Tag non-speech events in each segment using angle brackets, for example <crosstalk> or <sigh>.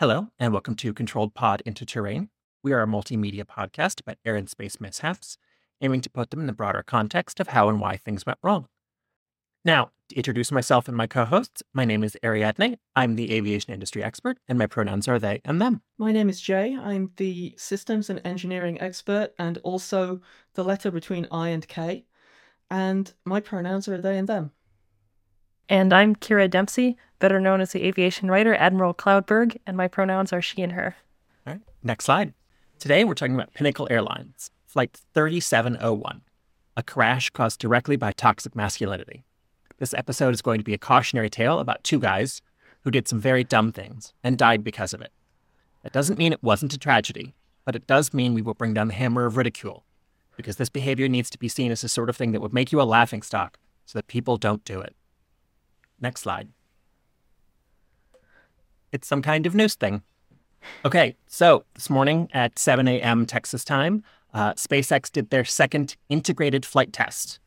Hello, and welcome to Controlled Pod into Terrain. We are a multimedia podcast about air and space mishaps, aiming to put them in the broader context of how and why things went wrong. Now, to introduce myself and my co hosts, my name is Ariadne. I'm the aviation industry expert, and my pronouns are they and them. My name is J. I'm the systems and engineering expert and also the letter between I and K. And my pronouns are they and them. And I'm Kyra Dempsey, better known as the aviation writer Admiral Cloudberg, and my pronouns are she and her. All right, next slide. Today we're talking about Pinnacle Airlines, Flight 3701, a crash caused directly by toxic masculinity. This episode is going to be a cautionary tale about two guys who did some very dumb things and died because of it. That doesn't mean it wasn't a tragedy, but it does mean we will bring down the hammer of ridicule, because this behavior needs to be seen as the sort of thing that would make you a laughingstock so that people don't do it. Next slide. It's some kind of news thing. Okay, so this morning at 7 a.m. Texas time, uh, SpaceX did their second integrated flight test.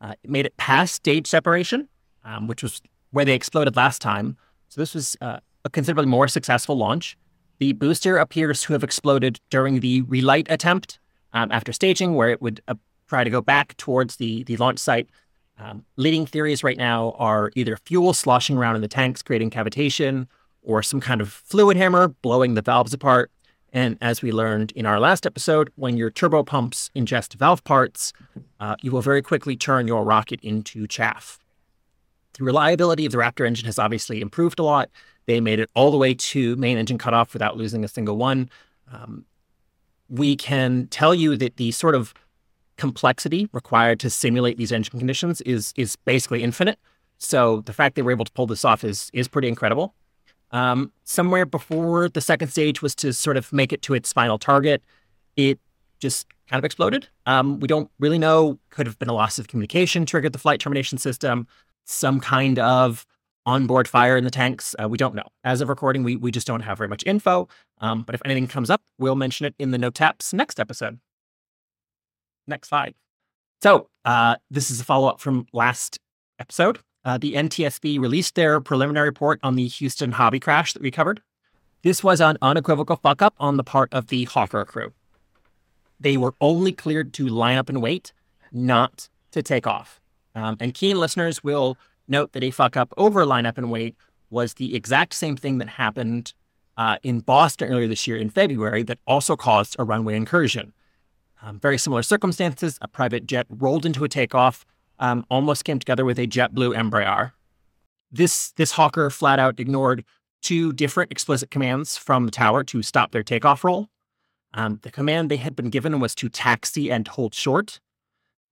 Uh, it made it past stage separation, um, which was where they exploded last time. So this was uh, a considerably more successful launch. The booster appears to have exploded during the relight attempt um, after staging, where it would uh, try to go back towards the, the launch site. Um, leading theories right now are either fuel sloshing around in the tanks, creating cavitation, or some kind of fluid hammer blowing the valves apart. And as we learned in our last episode, when your turbo pumps ingest valve parts, uh, you will very quickly turn your rocket into chaff. The reliability of the Raptor engine has obviously improved a lot. They made it all the way to main engine cutoff without losing a single one. Um, we can tell you that the sort of complexity required to simulate these engine conditions is is basically infinite. So the fact they were able to pull this off is is pretty incredible. Um, somewhere before the second stage was to sort of make it to its final target, it just kind of exploded. Um, we don't really know. Could have been a loss of communication triggered the flight termination system. Some kind of onboard fire in the tanks. Uh, we don't know. As of recording, we we just don't have very much info. Um, but if anything comes up, we'll mention it in the no taps next episode. Next slide. So uh, this is a follow up from last episode uh, the NTSB released their preliminary report on the Houston hobby crash that we covered. This was an unequivocal fuck up on the part of the Hawker crew. They were only cleared to line up and wait, not to take off. Um, and keen listeners will note that a fuck up over line up and wait was the exact same thing that happened uh, in Boston earlier this year in February that also caused a runway incursion. Um, very similar circumstances. A private jet rolled into a takeoff, um, almost came together with a JetBlue Embraer. This this Hawker flat out ignored two different explicit commands from the tower to stop their takeoff roll. Um, the command they had been given was to taxi and hold short.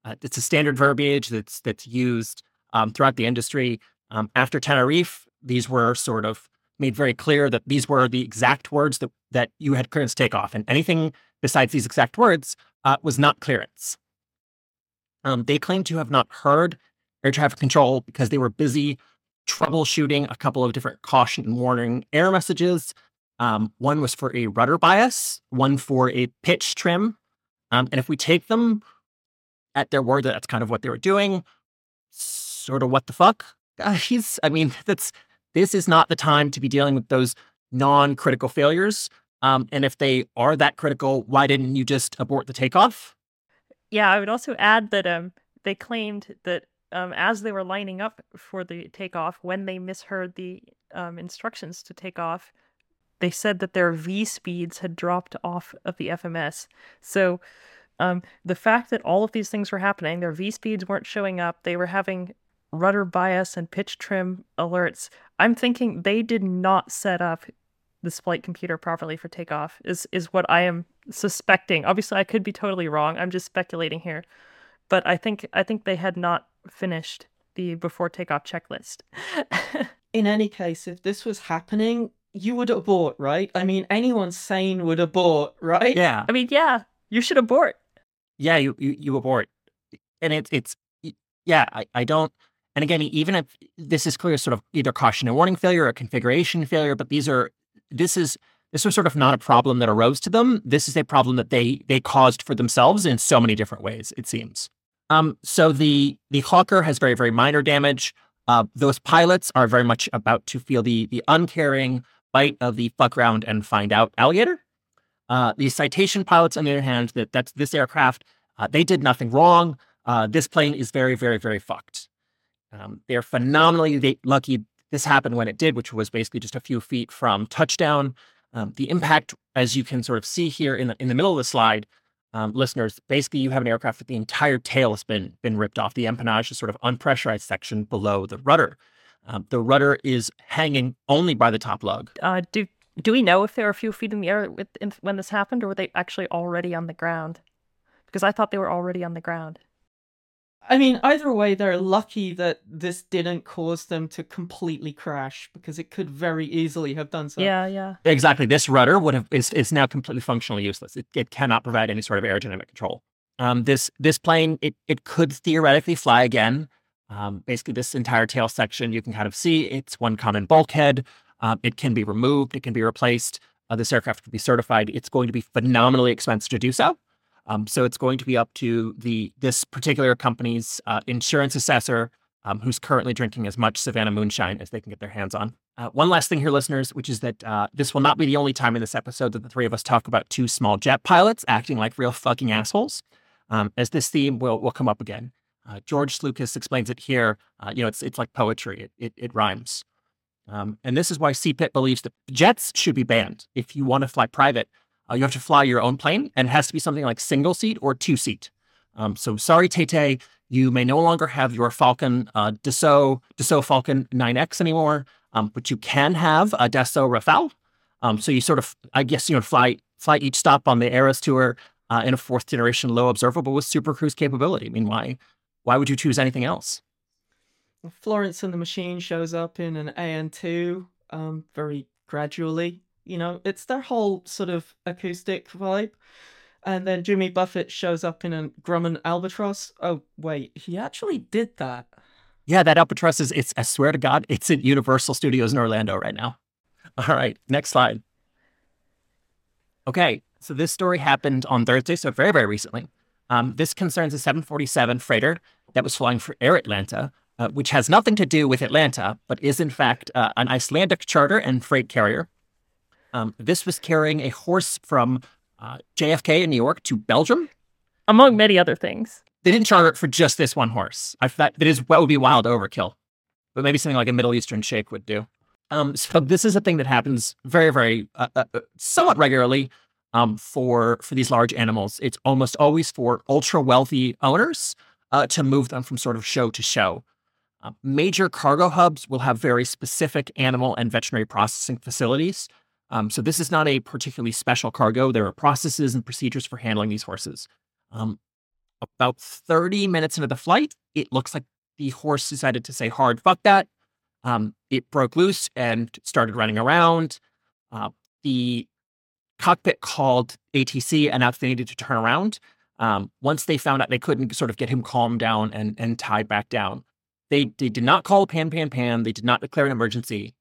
Uh, it's a standard verbiage that's that's used um, throughout the industry. Um, after Tenerife, these were sort of made very clear that these were the exact words that that you had clearance to take off, and anything besides these exact words uh, was not clearance. Um, they claim to have not heard air traffic control because they were busy troubleshooting a couple of different caution and warning error messages. Um, one was for a rudder bias, one for a pitch trim. Um, and if we take them at their word that that's kind of what they were doing, sort of what the fuck? He's, <laughs> I mean, that's this is not the time to be dealing with those non-critical failures. Um, and if they are that critical, why didn't you just abort the takeoff? Yeah, I would also add that um they claimed that um as they were lining up for the takeoff, when they misheard the um instructions to take off, they said that their V speeds had dropped off of the FMS. So um the fact that all of these things were happening, their V speeds weren't showing up, they were having rudder bias and pitch trim alerts. I'm thinking they did not set up this flight computer properly for takeoff is is what I am suspecting. Obviously, I could be totally wrong. I'm just speculating here, but I think I think they had not finished the before takeoff checklist. <laughs> In any case, if this was happening, you would abort, right? I mean, anyone sane would abort, right? Yeah. I mean, yeah, you should abort. Yeah, you you, you abort, and it's it's yeah. I, I don't. And again, even if this is clear, sort of either caution and warning failure or configuration failure, but these are this is this was sort of not a problem that arose to them. This is a problem that they they caused for themselves in so many different ways. It seems. Um, so the the Hawker has very very minor damage. Uh, those pilots are very much about to feel the the uncaring bite of the fuck around and find out alligator. Uh, the citation pilots, on the other hand, that that's this aircraft, uh, they did nothing wrong. Uh, this plane is very, very, very fucked. Um, they're phenomenally lucky this happened when it did, which was basically just a few feet from touchdown. Um, the impact, as you can sort of see here in the, in the middle of the slide, um, listeners, basically you have an aircraft with the entire tail has been been ripped off. The empennage is sort of unpressurized section below the rudder. Um, the rudder is hanging only by the top lug. Uh, do do we know if they were a few feet in the air with, in, when this happened, or were they actually already on the ground? Because I thought they were already on the ground. I mean, either way, they're lucky that this didn't cause them to completely crash because it could very easily have done so. Yeah, yeah. Exactly. This rudder would have is, is now completely functionally useless. It, it cannot provide any sort of aerodynamic control. Um, this this plane it it could theoretically fly again. Um, basically, this entire tail section you can kind of see it's one common bulkhead. Um, it can be removed. It can be replaced. Uh, this aircraft can be certified. It's going to be phenomenally expensive to do so. Um, so it's going to be up to the this particular company's uh, insurance assessor, um, who's currently drinking as much Savannah moonshine as they can get their hands on. Uh, one last thing here, listeners, which is that uh, this will not be the only time in this episode that the three of us talk about two small jet pilots acting like real fucking assholes. Um, as this theme will will come up again. Uh, George Lucas explains it here. Uh, you know, it's it's like poetry. It it, it rhymes. Um, and this is why CPIT believes that jets should be banned. If you want to fly private, uh, you have to fly your own plane, and it has to be something like single seat or two seat. Um, so sorry, Tete, you may no longer have your Falcon uh, Dassault, Dassault Falcon 9X anymore, um, but you can have a Dassault Rafale. Um, so you sort of, I guess, you know, fly fly each stop on the Eras tour uh, in a fourth generation low observable with super cruise capability. I mean, why why would you choose anything else? Florence and the Machine shows up in an AN2 um, very gradually. You know, it's their whole sort of acoustic vibe. And then Jimmy Buffett shows up in a Grumman Albatross. Oh, wait, he actually did that. Yeah, that Albatross is, it's, I swear to God, it's at Universal Studios in Orlando right now. All right, next slide. Okay, so this story happened on Thursday, so very, very recently. Um, this concerns a 747 freighter that was flying for Air Atlanta, uh, which has nothing to do with Atlanta, but is in fact uh, an Icelandic charter and freight carrier. Um, this was carrying a horse from uh, JFK in New York to Belgium, among many other things. They didn't charter it for just this one horse. I thought that is what would be wild overkill, but maybe something like a Middle Eastern sheikh would do. Um, so this is a thing that happens very, very, uh, uh, uh, somewhat regularly um, for for these large animals. It's almost always for ultra wealthy owners uh, to move them from sort of show to show. Uh, major cargo hubs will have very specific animal and veterinary processing facilities um, so this is not a particularly special cargo. There are processes and procedures for handling these horses. Um, about 30 minutes into the flight, it looks like the horse decided to say hard fuck that. Um, it broke loose and started running around. Uh, the cockpit called ATC, announced they needed to turn around. Um, once they found out they couldn't sort of get him calmed down and, and tied back down, they, they did not call pan, pan, pan. They did not declare an emergency.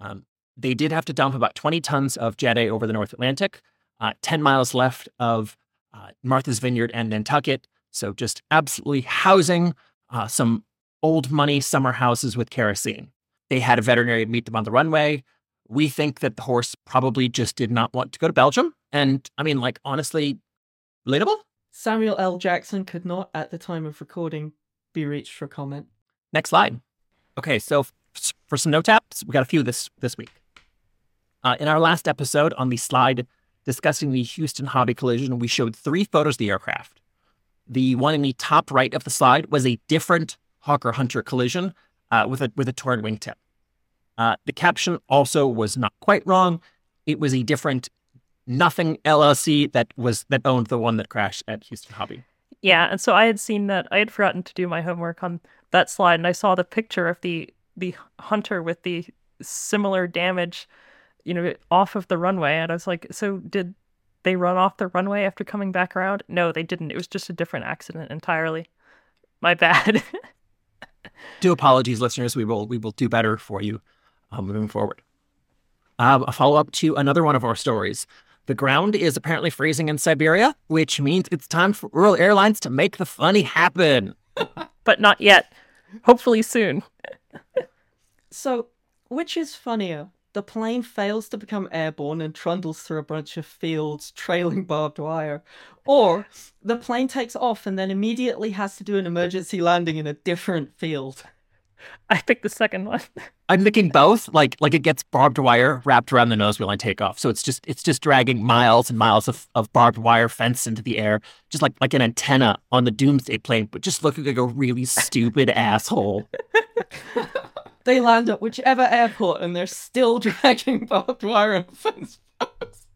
Um, they did have to dump about 20 tons of Jet A over the North Atlantic, uh, 10 miles left of uh, Martha's Vineyard and Nantucket. So just absolutely housing uh, some old money summer houses with kerosene. They had a veterinarian meet them on the runway. We think that the horse probably just did not want to go to Belgium. And I mean, like, honestly, relatable? Samuel L. Jackson could not, at the time of recording, be reached for comment. Next slide. Okay, so f- for some no taps, we got a few this this week. Uh, in our last episode on the slide discussing the Houston Hobby collision, we showed three photos of the aircraft. The one in the top right of the slide was a different Hawker Hunter collision uh, with a with a torn wingtip. Uh, the caption also was not quite wrong. It was a different nothing LLC that was that owned the one that crashed at Houston Hobby. Yeah, and so I had seen that. I had forgotten to do my homework on that slide, and I saw the picture of the the hunter with the similar damage you know, off of the runway. And I was like, so did they run off the runway after coming back around? No, they didn't. It was just a different accident entirely. My bad. <laughs> do apologies, listeners. We will we will do better for you uh, moving forward. Uh, a follow up to another one of our stories. The ground is apparently freezing in Siberia, which means it's time for Ural Airlines to make the funny happen. <laughs> but not yet. Hopefully soon. <laughs> so, which is funnier, the plane fails to become airborne and trundles through a bunch of fields trailing <laughs> barbed wire, or the plane takes off and then immediately has to do an emergency landing in a different field. <laughs> I picked the second one. <laughs> I'm thinking both. Like like it gets barbed wire wrapped around the nose wheel and take off. So it's just it's just dragging miles and miles of, of barbed wire fence into the air, just like like an antenna on the doomsday plane, but just looking like a really stupid asshole. They land at whichever airport and they're still <laughs> dragging barbed wire and fence posts.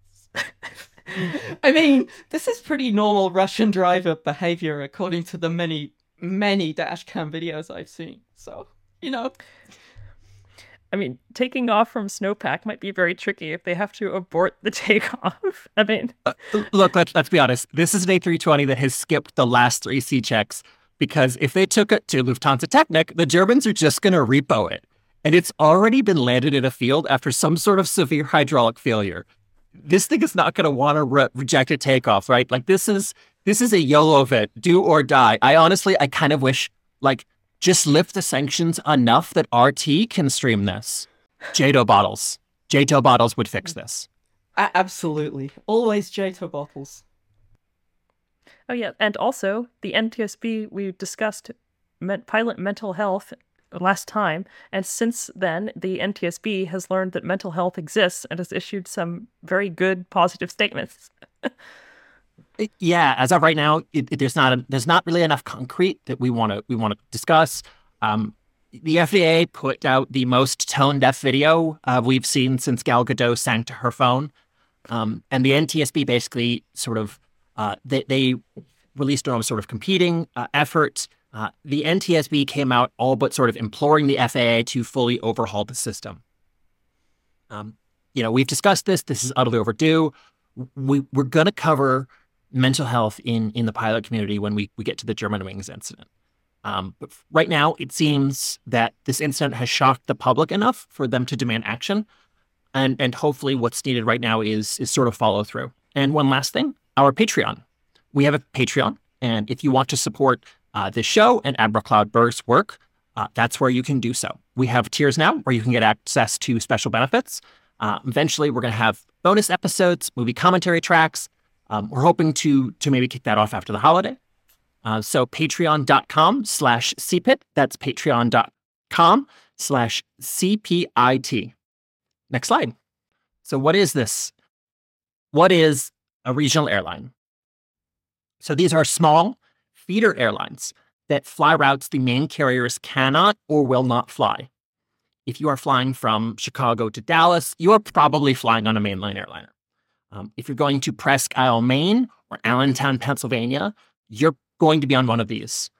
I mean, this is pretty normal Russian driver behavior according to the many, many dashcam videos I've seen. So, you know. I mean, taking off from snowpack might be very tricky if they have to abort the <laughs> takeoff. I mean, uh, look, let's, let's be honest. This is an A320 that has skipped the last three C checks because if they took it to Lufthansa Technik, the Germans are just going to repo it. And it's already been landed in a field after some sort of severe hydraulic failure. This thing is not going to want to re- reject a takeoff, right? Like this is this is a YOLO event, do or die. I honestly, I kind of wish like just lift the sanctions enough that RT can stream this. JATO bottles. JATO bottles would fix this. absolutely. Always JATO bottles. Oh, yeah. And also, the NTSB we discussed pilot mental health last time. And since then, the NTSB has learned that mental health exists and has issued some very good positive statements. yeah, as of right now, it, it, there's not a, there's not really enough concrete that we want to we want to discuss. Um, the FAA put out the most tone deaf video uh, we've seen since Gal Gadot sang to her phone, um, and the NTSB basically sort of uh, they, they released their own sort of competing uh, effort. Uh, the NTSB came out all but sort of imploring the FAA to fully overhaul the system. Um, you know, we've discussed this. This is utterly overdue. We, we're going to cover mental health in in the pilot community when we, we get to the Germanwings incident. Um, but right now, it seems that this incident has shocked the public enough for them to demand action, and and hopefully, what's needed right now is is sort of follow through. And one last thing, our Patreon. We have a Patreon, and if you want to support uh, this show and Admiral Cloudberg's work, uh, that's where you can do so. We have tiers now where you can get access to special benefits. Uh, eventually, we're going to have bonus episodes, movie commentary tracks, um, we're hoping to to maybe kick that off after the holiday. Uh, so patreon.com slash CPIT. That's patreon.com slash CPIT. Next slide. So what is this? What is a regional airline? So these are small feeder airlines that fly routes the main carriers cannot or will not fly. If you are flying from Chicago to Dallas, you are probably flying on a mainline airliner. Um, if you're going to Presque Isle, Maine or Allentown, Pennsylvania, you're going to be on one of these.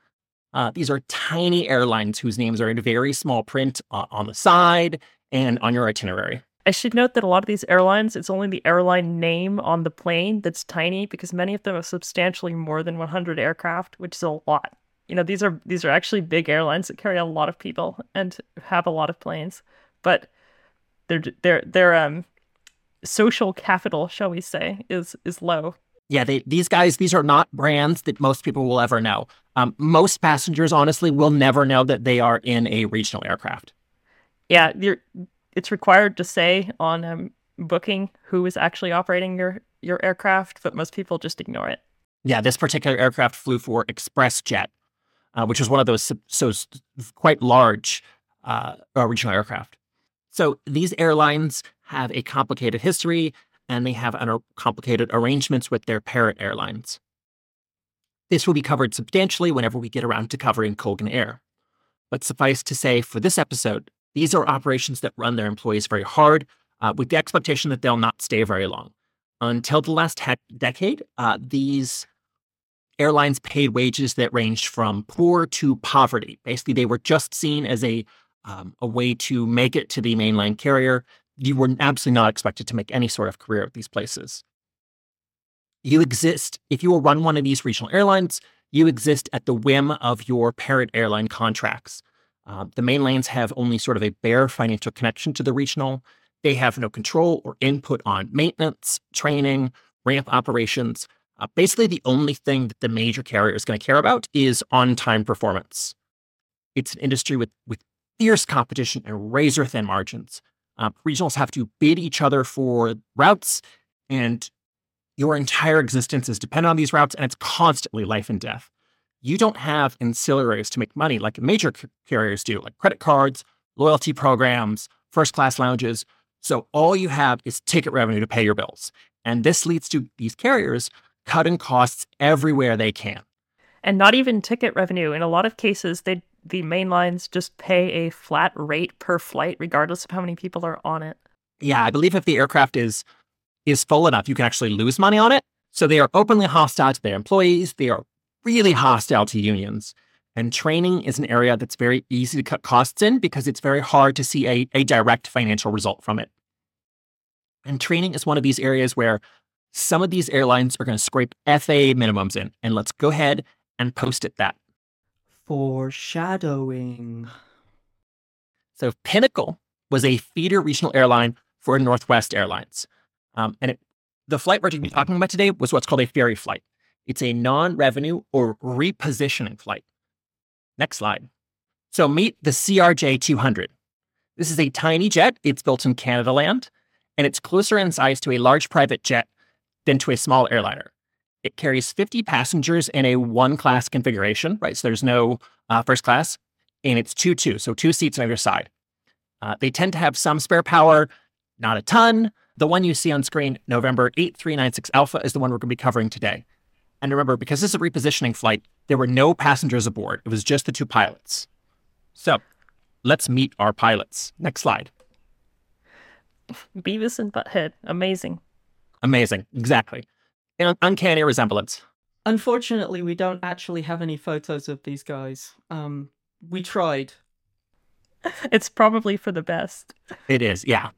Uh, these are tiny airlines whose names are in very small print uh, on the side and on your itinerary. I should note that a lot of these airlines, it's only the airline name on the plane that's tiny because many of them have substantially more than 100 aircraft, which is a lot. You know, these are these are actually big airlines that carry a lot of people and have a lot of planes, but they're they're they're um social capital, shall we say, is is low. Yeah, they, these guys, these are not brands that most people will ever know. Um, most passengers, honestly, will never know that they are in a regional aircraft. Yeah, it's required to say on um, booking who is actually operating your your aircraft, but most people just ignore it. Yeah, this particular aircraft flew for ExpressJet, uh, which was one of those so quite large uh, regional aircraft. So these airlines have a complicated history and they have complicated arrangements with their parent airlines. This will be covered substantially whenever we get around to covering Colgan Air. But suffice to say, for this episode, these are operations that run their employees very hard uh, with the expectation that they'll not stay very long. Until the last he- decade, uh, these airlines paid wages that ranged from poor to poverty. Basically, they were just seen as a um, a way to make it to the mainline carrier you were absolutely not expected to make any sort of career at these places. You exist, if you will run one of these regional airlines, you exist at the whim of your parent airline contracts. Uh, the main lanes have only sort of a bare financial connection to the regional. They have no control or input on maintenance, training, ramp operations. Uh, basically, the only thing that the major carrier is going to care about is on time performance. It's an industry with, with fierce competition and razor thin margins. Uh, regionals have to bid each other for routes, and your entire existence is dependent on these routes, and it's constantly life and death. You don't have ancillaries to make money like major carriers do, like credit cards, loyalty programs, first class lounges. So all you have is ticket revenue to pay your bills. And this leads to these carriers cutting costs everywhere they can. And not even ticket revenue. In a lot of cases, they the main lines just pay a flat rate per flight, regardless of how many people are on it. Yeah, I believe if the aircraft is is full enough, you can actually lose money on it. So they are openly hostile to their employees. They are really hostile to unions. And training is an area that's very easy to cut costs in because it's very hard to see a, a direct financial result from it. And training is one of these areas where some of these airlines are going to scrape FAA minimums in. And let's go ahead and post it that. Foreshadowing. So Pinnacle was a feeder regional airline for Northwest Airlines. Um, and it, the flight we're going to be talking about today was what's called a ferry flight. It's a non revenue or repositioning flight. Next slide. So meet the CRJ 200. This is a tiny jet. It's built in Canada land, and it's closer in size to a large private jet than to a small airliner. It carries 50 passengers in a one class configuration, right? So there's no uh, first class, and it's 2 2, so two seats on either side. Uh, they tend to have some spare power, not a ton. The one you see on screen, November 8396 Alpha, is the one we're going to be covering today. And remember, because this is a repositioning flight, there were no passengers aboard. It was just the two pilots. So let's meet our pilots. Next slide. Beavis and Butthead. Amazing. Amazing. Exactly. An uncanny resemblance. Unfortunately, we don't actually have any photos of these guys. Um, we tried. <laughs> It's probably for the best. It is, yeah.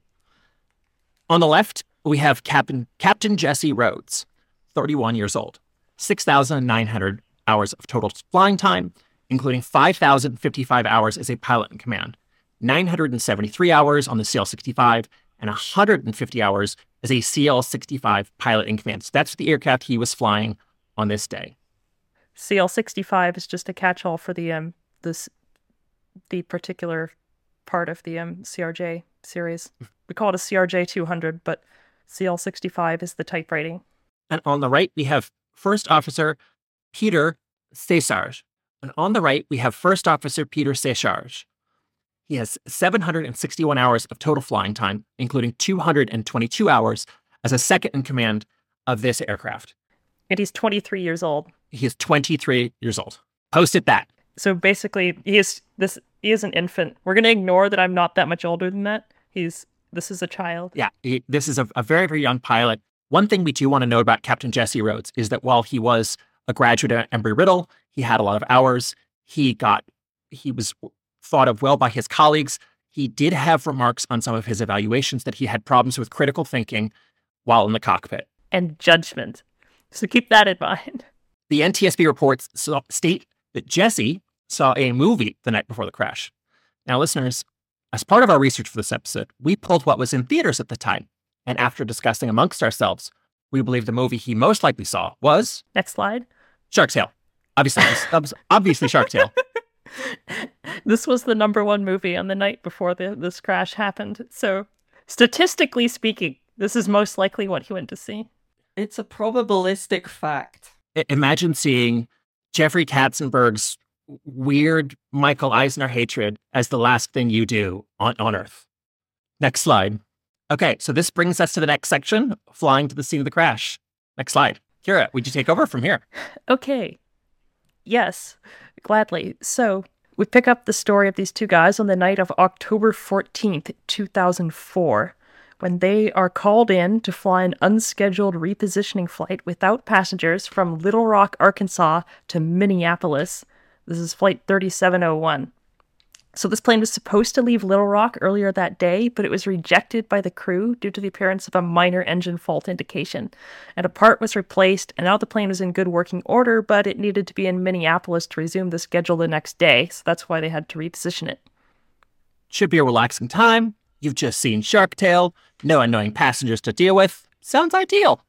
On the left, we have Captain Captain Jesse Rhodes, 31 years old. 6,900 hours of total flying time, including 5,055 hours as a pilot in command, 973 hours on the CL 65, and 150 hours as a CL 65 pilot in command. So that's the aircraft he was flying on this day. CL 65 is just a catch all for the um this the particular part of the um CRJ series. We call it a CRJ 200, but CL 65 is the type rating. And on the right, we have First Officer Peter Cesarz. And on the right, we have First Officer Peter Cesarz. He has 761 hours of total flying time, including 222 hours as a second in command of this aircraft. And he's 23 years old. He is 23 years old. Post it that. So basically, he is this. He is an infant. We're gonna ignore that I'm not that much older than that. He's this is a child. Yeah, he, this is a, a very very young pilot. One thing we do want to know about Captain Jesse Rhodes is that while he was a graduate at Embry Riddle, he had a lot of hours. He got he was thought of well by his colleagues. He did have remarks on some of his evaluations that he had problems with critical thinking while in the cockpit and judgment. So keep that in mind. The NTSB reports state that Jesse saw a movie the night before the crash. Now, listeners, as part of our research for this episode, we pulled what was in theaters at the time and after discussing amongst ourselves, we believe the movie he most likely saw was next slide Shark Tale. Obviously, obviously Shark Tale. <laughs> this was the number one movie on the night before the, this crash happened. So, statistically speaking, this is most likely what he went to see. It's a probabilistic fact. Imagine seeing Jeffrey Katzenberg's weird Michael Eisner hatred as the last thing you do on, on Earth. Next slide. Okay, so this brings us to the next section flying to the scene of the crash. Next slide. Kyra, would you take over from here? <laughs> Okay. Yes, gladly. So we pick up the story of these two guys on the night of October 14th, 2004, when they are called in to fly an unscheduled repositioning flight without passengers from Little Rock, Arkansas to Minneapolis. This is Flight 3701. So this plane was supposed to leave Little Rock earlier that day, but it was rejected by the crew due to the appearance of a minor engine fault indication. And a part was replaced, and now the plane was in good working order, but it needed to be in Minneapolis to resume the schedule the next day, so that's why they had to reposition it. Should be a relaxing time. You've just seen Shark Tale, no annoying passengers to deal with. Sounds ideal.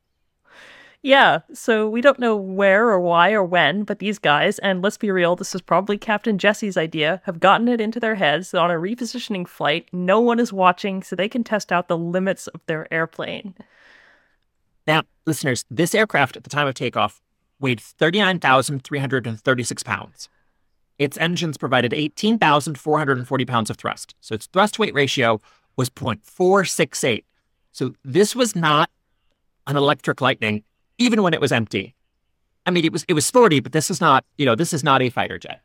Yeah, so we don't know where or why or when, but these guys, and let's be real, this is probably Captain Jesse's idea, have gotten it into their heads that on a repositioning flight, no one is watching so they can test out the limits of their airplane. Now, listeners, this aircraft at the time of takeoff weighed 39,336 pounds. Its engines provided 18,440 pounds of thrust. So its thrust weight ratio was 0.468. So this was not an electric lightning, even when it was empty. I mean, it was it was sporty, but this is not, you know, this is not a fighter jet.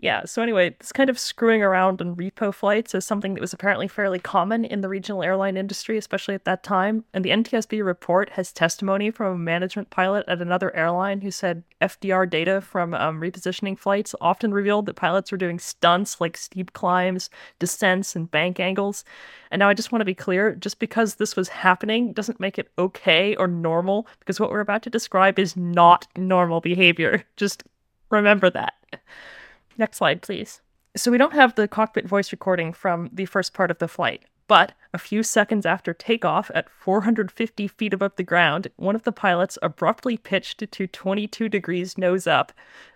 Yeah, so anyway, this kind of screwing around on repo flights is something that was apparently fairly common in the regional airline industry, especially at that time. And the NTSB report has testimony from a management pilot at another airline who said FDR data from um, repositioning flights often revealed that pilots were doing stunts like steep climbs, descents, and bank angles. And now I just want to be clear just because this was happening doesn't make it okay or normal, because what we're about to describe is not normal behavior. <laughs> Just remember that. Next slide, please. So we don't have the cockpit voice recording from the first part of the flight, but a few seconds after takeoff at 450 feet above the ground, one of the pilots abruptly pitched to 22 degrees nose up,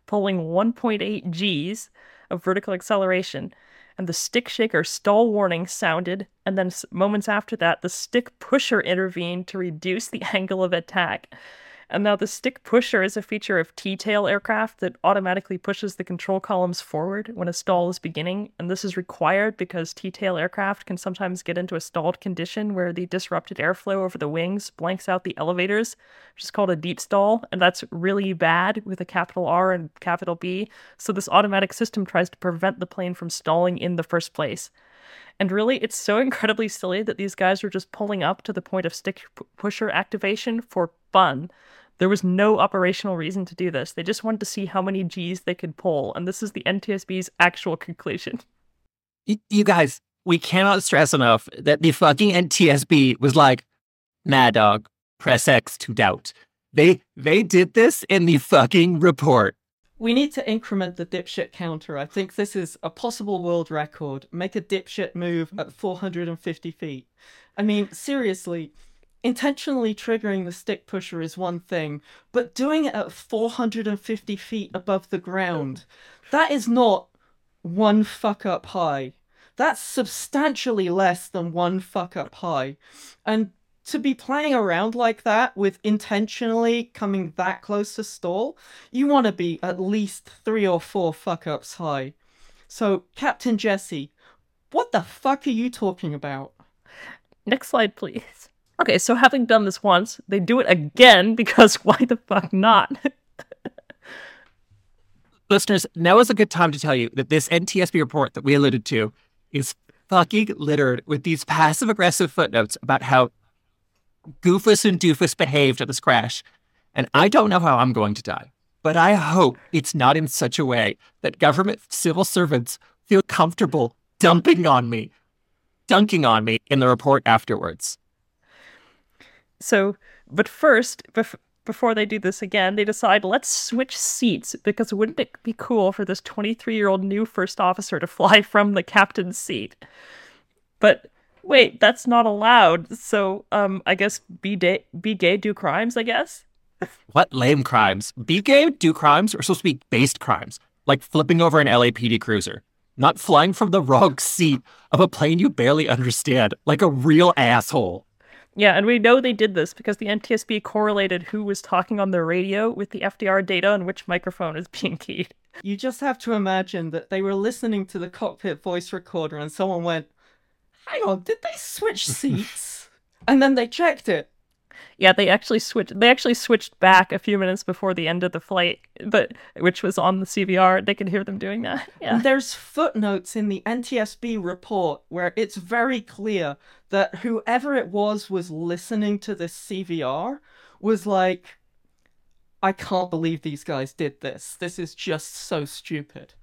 pulling 1.8 Gs of vertical acceleration. And the stick shaker stall warning sounded, and then moments after that, the stick pusher intervened to reduce the <laughs> angle of attack. And now the stick pusher is a feature of T-tail aircraft that automatically pushes the control columns forward when a stall is beginning. And this is required because T-tail aircraft can sometimes get into a stalled condition where the disrupted airflow over the wings blanks out the elevators, which is called a deep stall. And that's really bad with a capital R and capital B. So this automatic system tries to prevent the plane from stalling in the first place. And really, it's so incredibly silly that these guys were just pulling up to the point of stick pusher activation for fun. There was no operational reason to do this. They just wanted to see how many G's they could pull, and this is the NTSB's actual conclusion. You guys, we cannot stress enough that the fucking NTSB was like, nah, dog, press X to doubt. They they did this in the fucking report. We need to increment the dipshit counter. I think this is a possible world record. Make a dipshit move at 450 feet. I mean, seriously, intentionally triggering the stick pusher is one thing, but doing it at 450 feet above the ground, that is not one fuck up high. That's substantially less than one fuck up high. And to be playing around like that with intentionally coming that close to stall, you want to be at least three or four fuck ups high. So, Captain Jesse, what the fuck are you talking about? Next slide, please. Okay, so having done this once, they do it again <laughs> because why the fuck not? <laughs> Listeners, now is a good time to tell you that this NTSB report that we alluded to is fucking littered with these passive aggressive footnotes about how Goofus and Doofus behaved at this crash. And I don't know how I'm going to die, but I hope it's not in such a way that government civil servants feel comfortable dumping on me, dunking on me in the report afterwards. So, but first, bef- before they do this again, they decide let's switch seats because wouldn't it be cool for this 23 year old new first officer to fly <laughs> from the captain's seat? But wait, that's not allowed. So, um, I guess be, be gay, do crimes, I guess? what lame crimes? Be gay, do crimes are supposed to be based crimes, like flipping over an LAPD cruiser, not flying from the wrong <laughs> seat of a plane you barely understand, like a real asshole. Yeah, and we know they did this because the NTSB correlated who was talking on the radio with the FDR data and which microphone is being keyed. You just have to imagine that they were listening to the cockpit voice recorder and someone went, Hang on, did they switch <laughs> seats? and then they checked it. Yeah, they actually switched. They actually switched back a few minutes before the end of the flight, but which was on the CVR. They could hear them doing that. <laughs> Yeah. There's footnotes in the NTSB report where it's very clear that whoever it was was listening to this CVR was like, I can't believe these guys did this. This is just so stupid.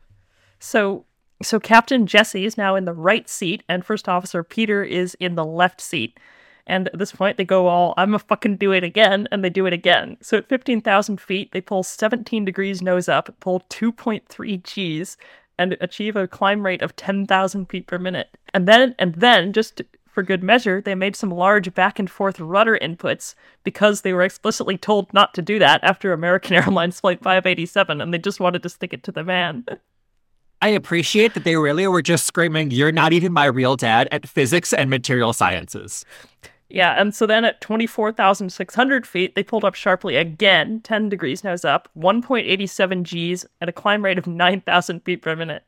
So so Captain Jesse is now in the right seat and First Officer Peter is in the left seat. And at this point, they go all, I'm a fucking do it again, and they do it again. So at 15,000 feet, they pull 17 degrees nose up, pull 2.3 Gs, and achieve a climb rate of 10,000 feet per minute. And then, and then, just for good measure, they made some large back and forth rudder inputs because they were explicitly told not to do that after American <laughs> Airlines Flight 587 and they just wanted to stick it to the man. I appreciate that they really were just screaming, You're not even my real dad at physics and material sciences. Yeah, and so then at 24,600 feet, they pulled up sharply again, 10 degrees nose up, 1.87 Gs at a climb rate of 9,000 feet per minute.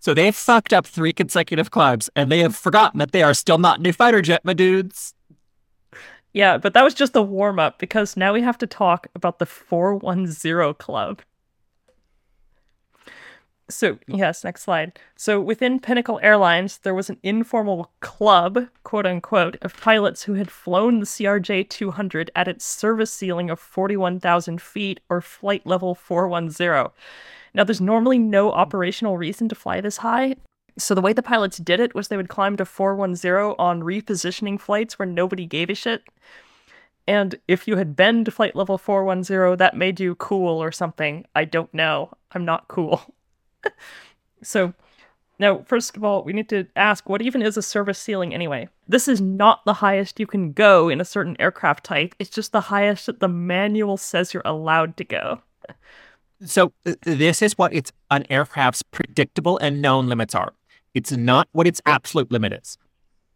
So they have fucked up three consecutive climbs, and they have forgotten that they are still not a fighter jet, my dudes. Yeah, but that was just the warm up because now we have to talk about the 410 Club. So, yes, next slide. So, within Pinnacle Airlines, there was an informal club, quote unquote, of pilots who had flown the CRJ 200 at its service ceiling of 41,000 feet or flight level 410. Now, there's normally no operational reason to fly this high. So, the way the pilots did it was they would climb to 410 on repositioning flights where nobody gave a shit. And if you had been to flight level 410, that made you cool or something. I don't know. I'm not cool. <laughs> <laughs> so, now, first of all, we need to ask what even is a service ceiling anyway? This is not the highest you can go in a certain aircraft type, it's just the highest that the manual says you're allowed to go. So, this is what it's an aircraft's predictable and known limits are. It's not what its absolute limit is.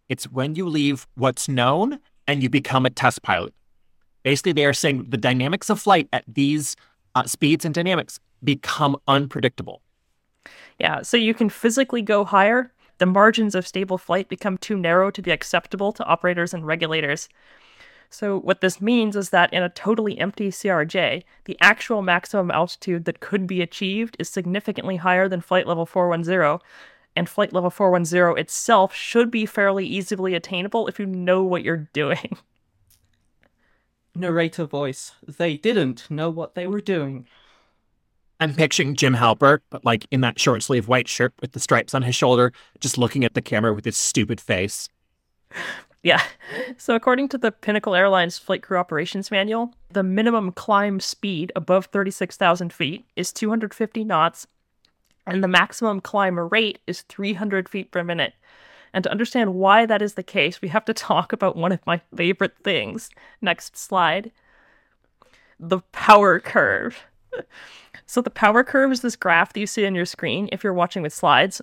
It's when you leave what's known and you become a test pilot. Basically, they are saying the dynamics of flight at these uh, speeds and dynamics become unpredictable. Yeah, so you can physically go higher. The margins of stable flight become too narrow to be acceptable to operators and regulators. So, what this means is that in a totally empty CRJ, the actual maximum altitude that could be achieved is significantly higher than flight level 410, and flight level 410 itself should be fairly easily attainable if you know what you're doing. Narrator voice. They didn't know what they were doing. I'm picturing Jim Halpert, but like in that short sleeve white shirt with the stripes on his shoulder, just looking at the camera with his stupid face. Yeah. <laughs> So, according to the Pinnacle Airlines Flight Crew Operations Manual, the minimum climb speed above 36,000 feet is 250 knots, and the maximum climb rate is 300 feet per minute. And to understand why that is the case, we have to <laughs> talk about one of my favorite things. Next slide the power curve. So the power curve is this graph that you see on your screen if you're watching with slides.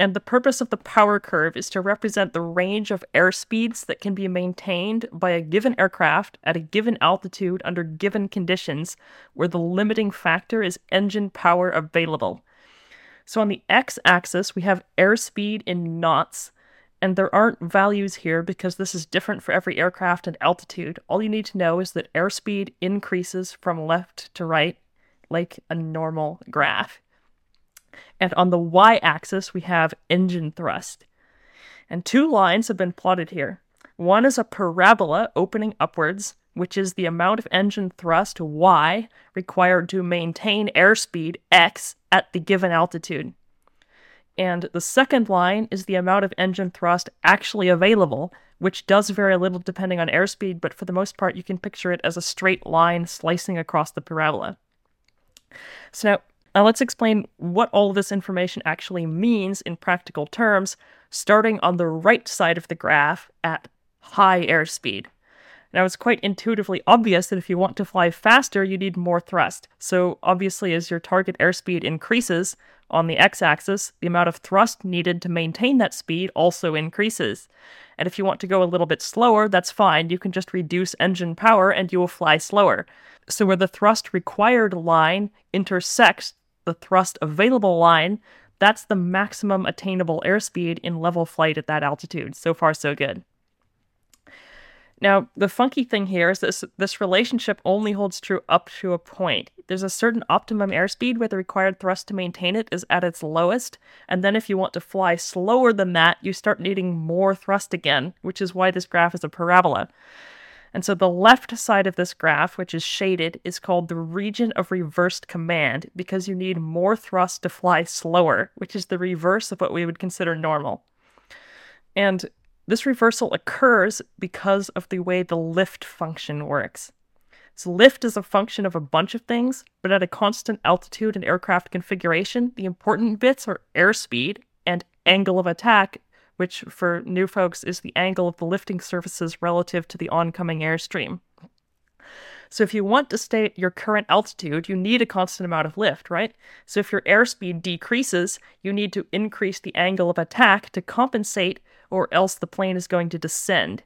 And the purpose of the power curve is to represent the range of airspeeds that can be maintained by a given aircraft at a given altitude under given conditions, where the limiting factor is engine power available. So on the x axis, we have airspeed in knots, and there aren't values here because this is different for every aircraft and altitude. All you need to know is that airspeed increases from left to right like a normal graph. And on the y axis, we have engine thrust. And two lines have been plotted here. One is a parabola opening upwards, which is the amount of engine thrust y required to maintain airspeed x at the given altitude. And the second line is the amount of engine thrust actually available, which does vary a little depending on airspeed, but for the most part, you can picture it as a straight line slicing across the parabola. So now, now let's explain what all this information actually means in practical terms, starting on the right side of the graph at high airspeed. Now, it's quite intuitively obvious that if you want to fly faster, you need more thrust. So, obviously, as your target airspeed increases on the x axis, the amount of thrust needed to maintain that speed also increases. And if you want to go a little bit slower, that's fine. You can just reduce engine power and you will fly slower. So, where the thrust required line intersects the thrust available line, that's the maximum attainable airspeed in level flight at that altitude. So far, so good. Now, the funky thing here is this this relationship only holds true up to a point. There's a certain optimum airspeed where the required thrust to maintain it is at its lowest, and then if you want to fly slower than that, you start needing more thrust again, which is why this graph is a parabola. And so the left side of this graph, which is shaded, is called the region of reversed command because you need more thrust to fly slower, which is the reverse of what we would consider normal. And this reversal occurs because of the way the lift function works. So, lift is a function of a bunch of things, but at a constant altitude and aircraft configuration, the important bits are airspeed and angle of attack which for new folks is the angle of the lifting surfaces relative to the oncoming airstream. So if you want to stay at your current altitude, you need a constant amount of lift, right? So if your airspeed decreases, you need to increase the angle of attack to compensate, or else the plane is going to descend.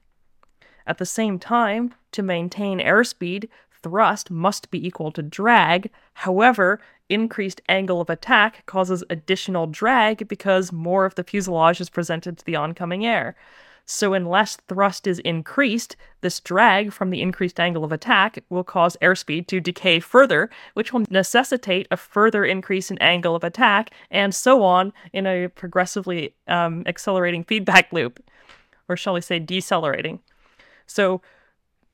At the same time, to maintain airspeed, thrust must be equal to drag. However, increased angle of attack causes additional drag because more of the fuselage is presented to the oncoming air. So, unless thrust is increased, this drag from the increased angle of attack will cause airspeed to decay further, which will necessitate a further increase in angle of attack, and so on in a progressively um, accelerating feedback loop, or shall we say, decelerating. So,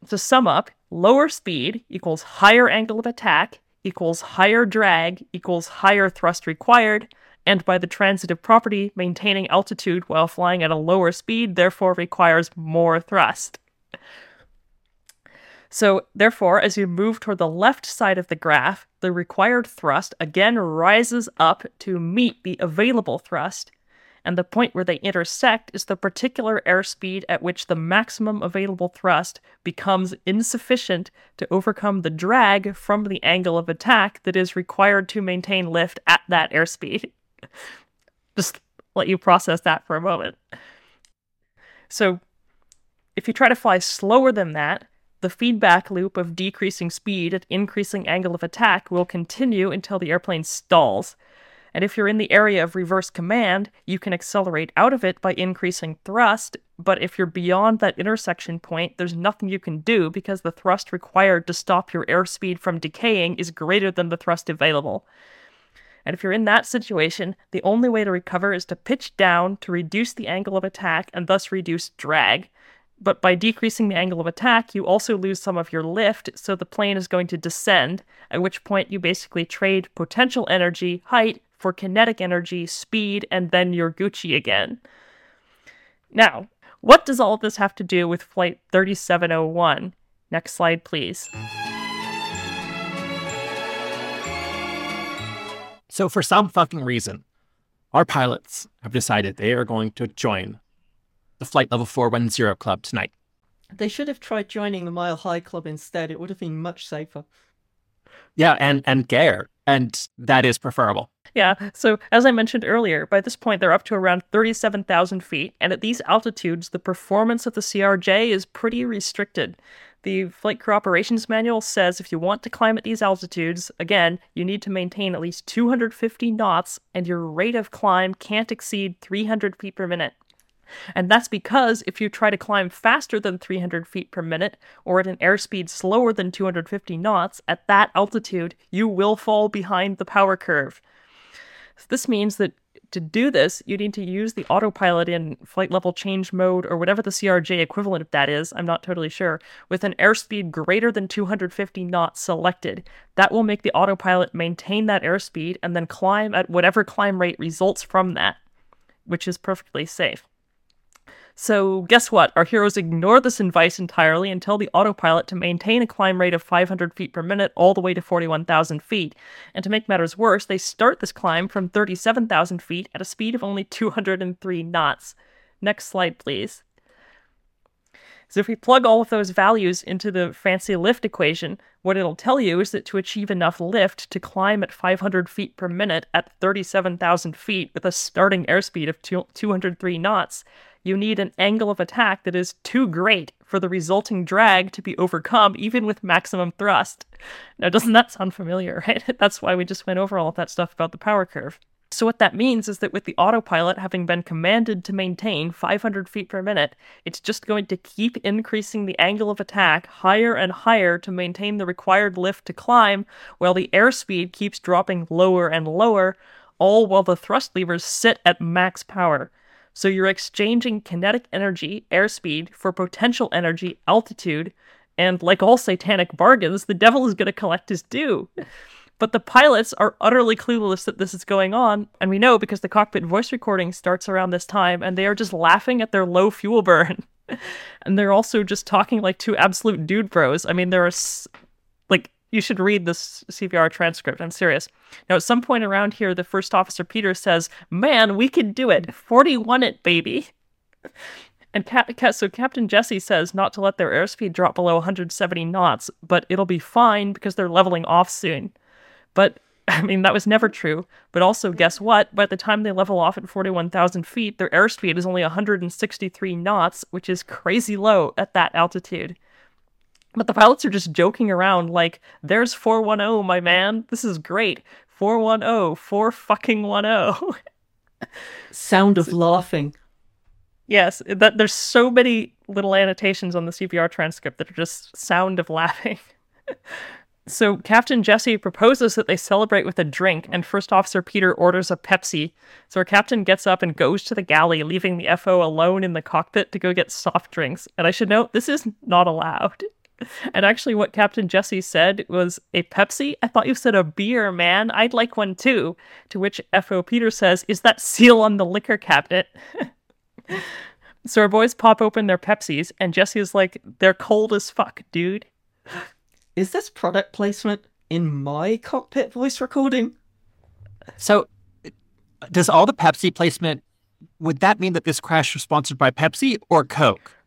to sum up, lower speed equals higher angle of attack equals higher drag equals higher thrust required, and by the transitive property, maintaining altitude while flying at a lower speed therefore requires more thrust. So, therefore, as you move toward the left side of the graph, the required thrust again rises up to meet the available thrust, and the point where they intersect is the particular airspeed at which the maximum available thrust becomes insufficient to overcome the drag from the angle of attack that is required to maintain lift at that airspeed. <laughs> Just let you process that for a moment. So, if you try to fly slower than that, the feedback loop of decreasing speed at increasing angle of attack will continue until the airplane stalls. And if you're in the area of reverse command, you can accelerate out of it by increasing thrust. But if you're beyond that intersection point, there's nothing you can do because the thrust required to stop your airspeed from decaying is greater than the thrust available. And if you're in that situation, the only way to recover is to pitch down to reduce the angle of attack and thus reduce drag. But by decreasing the angle of attack, you also lose some of your lift, so the plane is going to descend, at which point you basically trade potential energy, height, for kinetic energy, speed, and then you're Gucci again. Now, what does all this have to do with Flight 3701? Next slide, please. So, for some fucking reason, our pilots have decided they are going to join the Flight Level 410 Club tonight. They should have tried joining the Mile High Club instead. It would have been much safer. Yeah, and and gayer, and that is preferable. Yeah, so as I mentioned earlier, by this point they're up to around 37,000 feet, and at these altitudes, the performance of the CRJ is pretty restricted. The Flight Crew Operations Manual says if you want to climb at these altitudes, again, you need to maintain at least 250 knots, and your rate of climb can't exceed 300 feet per minute. And that's because if you try to climb faster than 300 feet per minute or at an airspeed slower than 250 knots, at that altitude, you will fall behind the power curve. So this means that to do this, you need to use the autopilot in flight level change mode or whatever the CRJ equivalent of that is, I'm not totally sure, with an airspeed greater than 250 knots selected. That will make the autopilot maintain that airspeed and then climb at whatever climb rate results from that, which is perfectly safe. So, guess what? Our heroes ignore this advice entirely and tell the autopilot to maintain a climb rate of 500 feet per minute all the way to 41,000 feet. And to make matters worse, they start this climb from 37,000 feet at a speed of only 203 knots. Next slide, please. So if we plug all of those values into the fancy lift equation, what it'll tell you is that to achieve enough lift to climb at 500 feet per minute at 37,000 feet with a starting airspeed of 203 knots, you need an angle of attack that is too great for the resulting drag to be overcome even with maximum thrust. Now, doesn't that sound familiar, <laughs> right? That's why we just went over all of that stuff about the power curve. So, what that means is that with the autopilot having been commanded to maintain 500 feet per minute, it's just going to keep increasing the angle of attack higher and higher to maintain the required lift to climb, while the airspeed keeps dropping lower and lower, all while the thrust levers sit at max power. So, you're exchanging kinetic energy, airspeed, for potential energy, altitude, and like all satanic bargains, the devil is going to collect his due. But the pilots are utterly clueless that this is going on, and we know because the cockpit voice recording starts around this time, and they are just laughing at their low fuel burn. <laughs> and they're also just talking like two absolute dude bros. I mean, there are like you should read this CVR transcript. I'm serious. Now, at some point around here, the first officer Peter says, "Man, we can do it. 41 it, baby." <laughs> And Cap- so Captain Jesse says not to let their airspeed drop below 170 knots, but it'll be fine because they're leveling off soon. But <laughs> I mean, that was never true. But also, guess what? By the time they level off at 41,000 feet, their airspeed is only 163 knots, which is crazy low at that altitude. But the pilots are just joking around like, there's 410, my man. This is great. 410, 4 fucking 10. <laughs> Sound of laughing. Yes, that there's so many little annotations on the CVR transcript that are just sound of laughing. <laughs> so Captain Jesse proposes that they celebrate with a drink, and First Officer Peter orders a Pepsi. So our captain gets up and goes to the galley, leaving the FO alone in the cockpit to go get soft drinks. And I should note, this is not allowed. And actually, what Captain Jesse said was a Pepsi. I thought you said a beer, man. I'd like one too. To which FO Peter says, Is that seal on the liquor cabinet? <laughs> so our boys pop open their Pepsis, and Jesse is like, They're cold as fuck, dude. Is this product placement in my cockpit voice recording? So, does all the Pepsi placement would that mean that this crash was sponsored by Pepsi or Coke?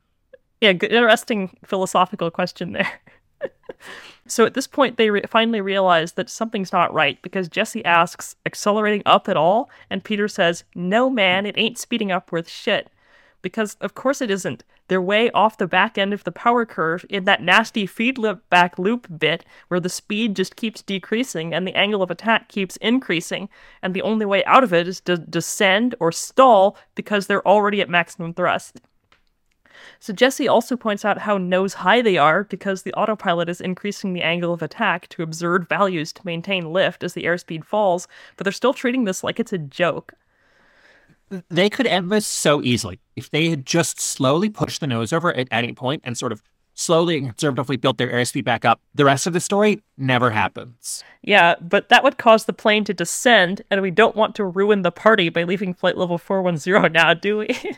Yeah, good, interesting philosophical question there. <laughs> so at this point, they re- finally realize that something's not right because Jesse asks, accelerating up at all? And Peter says, no, man, it ain't speeding up worth shit. Because of course it isn't. They're way off the back end of the power curve in that nasty feedback loop bit where the speed just keeps decreasing and the angle of attack keeps increasing. And the only way out of it is to descend or stall because they're already at maximum thrust. So Jesse also points out how nose high they are because the autopilot is increasing the angle of attack to absurd values to maintain lift as the airspeed falls, but they're still treating this like it's a joke. They could end this so easily if they had just slowly pushed the nose over at any point and sort of slowly and conservatively built their airspeed back up. The rest of the story never happens. Yeah, but that would cause the plane to descend, and we don't want to ruin the party by leaving flight level 410 now, do we? <laughs>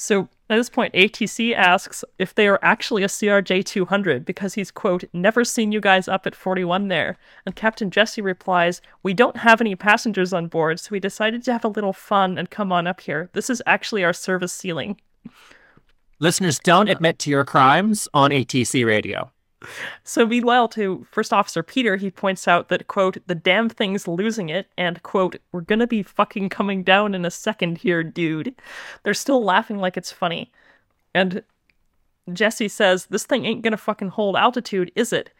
so at this point, ATC asks if they are actually a CRJ 200 because he's, quote, never seen you guys up at 41 there. And Captain Jesse replies, We don't have any passengers on board, so we decided to have a little fun and come on up here. This is actually our service ceiling. Listeners, don't admit to your crimes on ATC radio. So meanwhile, to First Officer Peter, he points out that, quote, the damn thing's losing it, and, quote, we're gonna be fucking coming down in a second here, dude. They're still laughing like it's funny. And Jesse says, this thing ain't gonna fucking hold altitude, is it?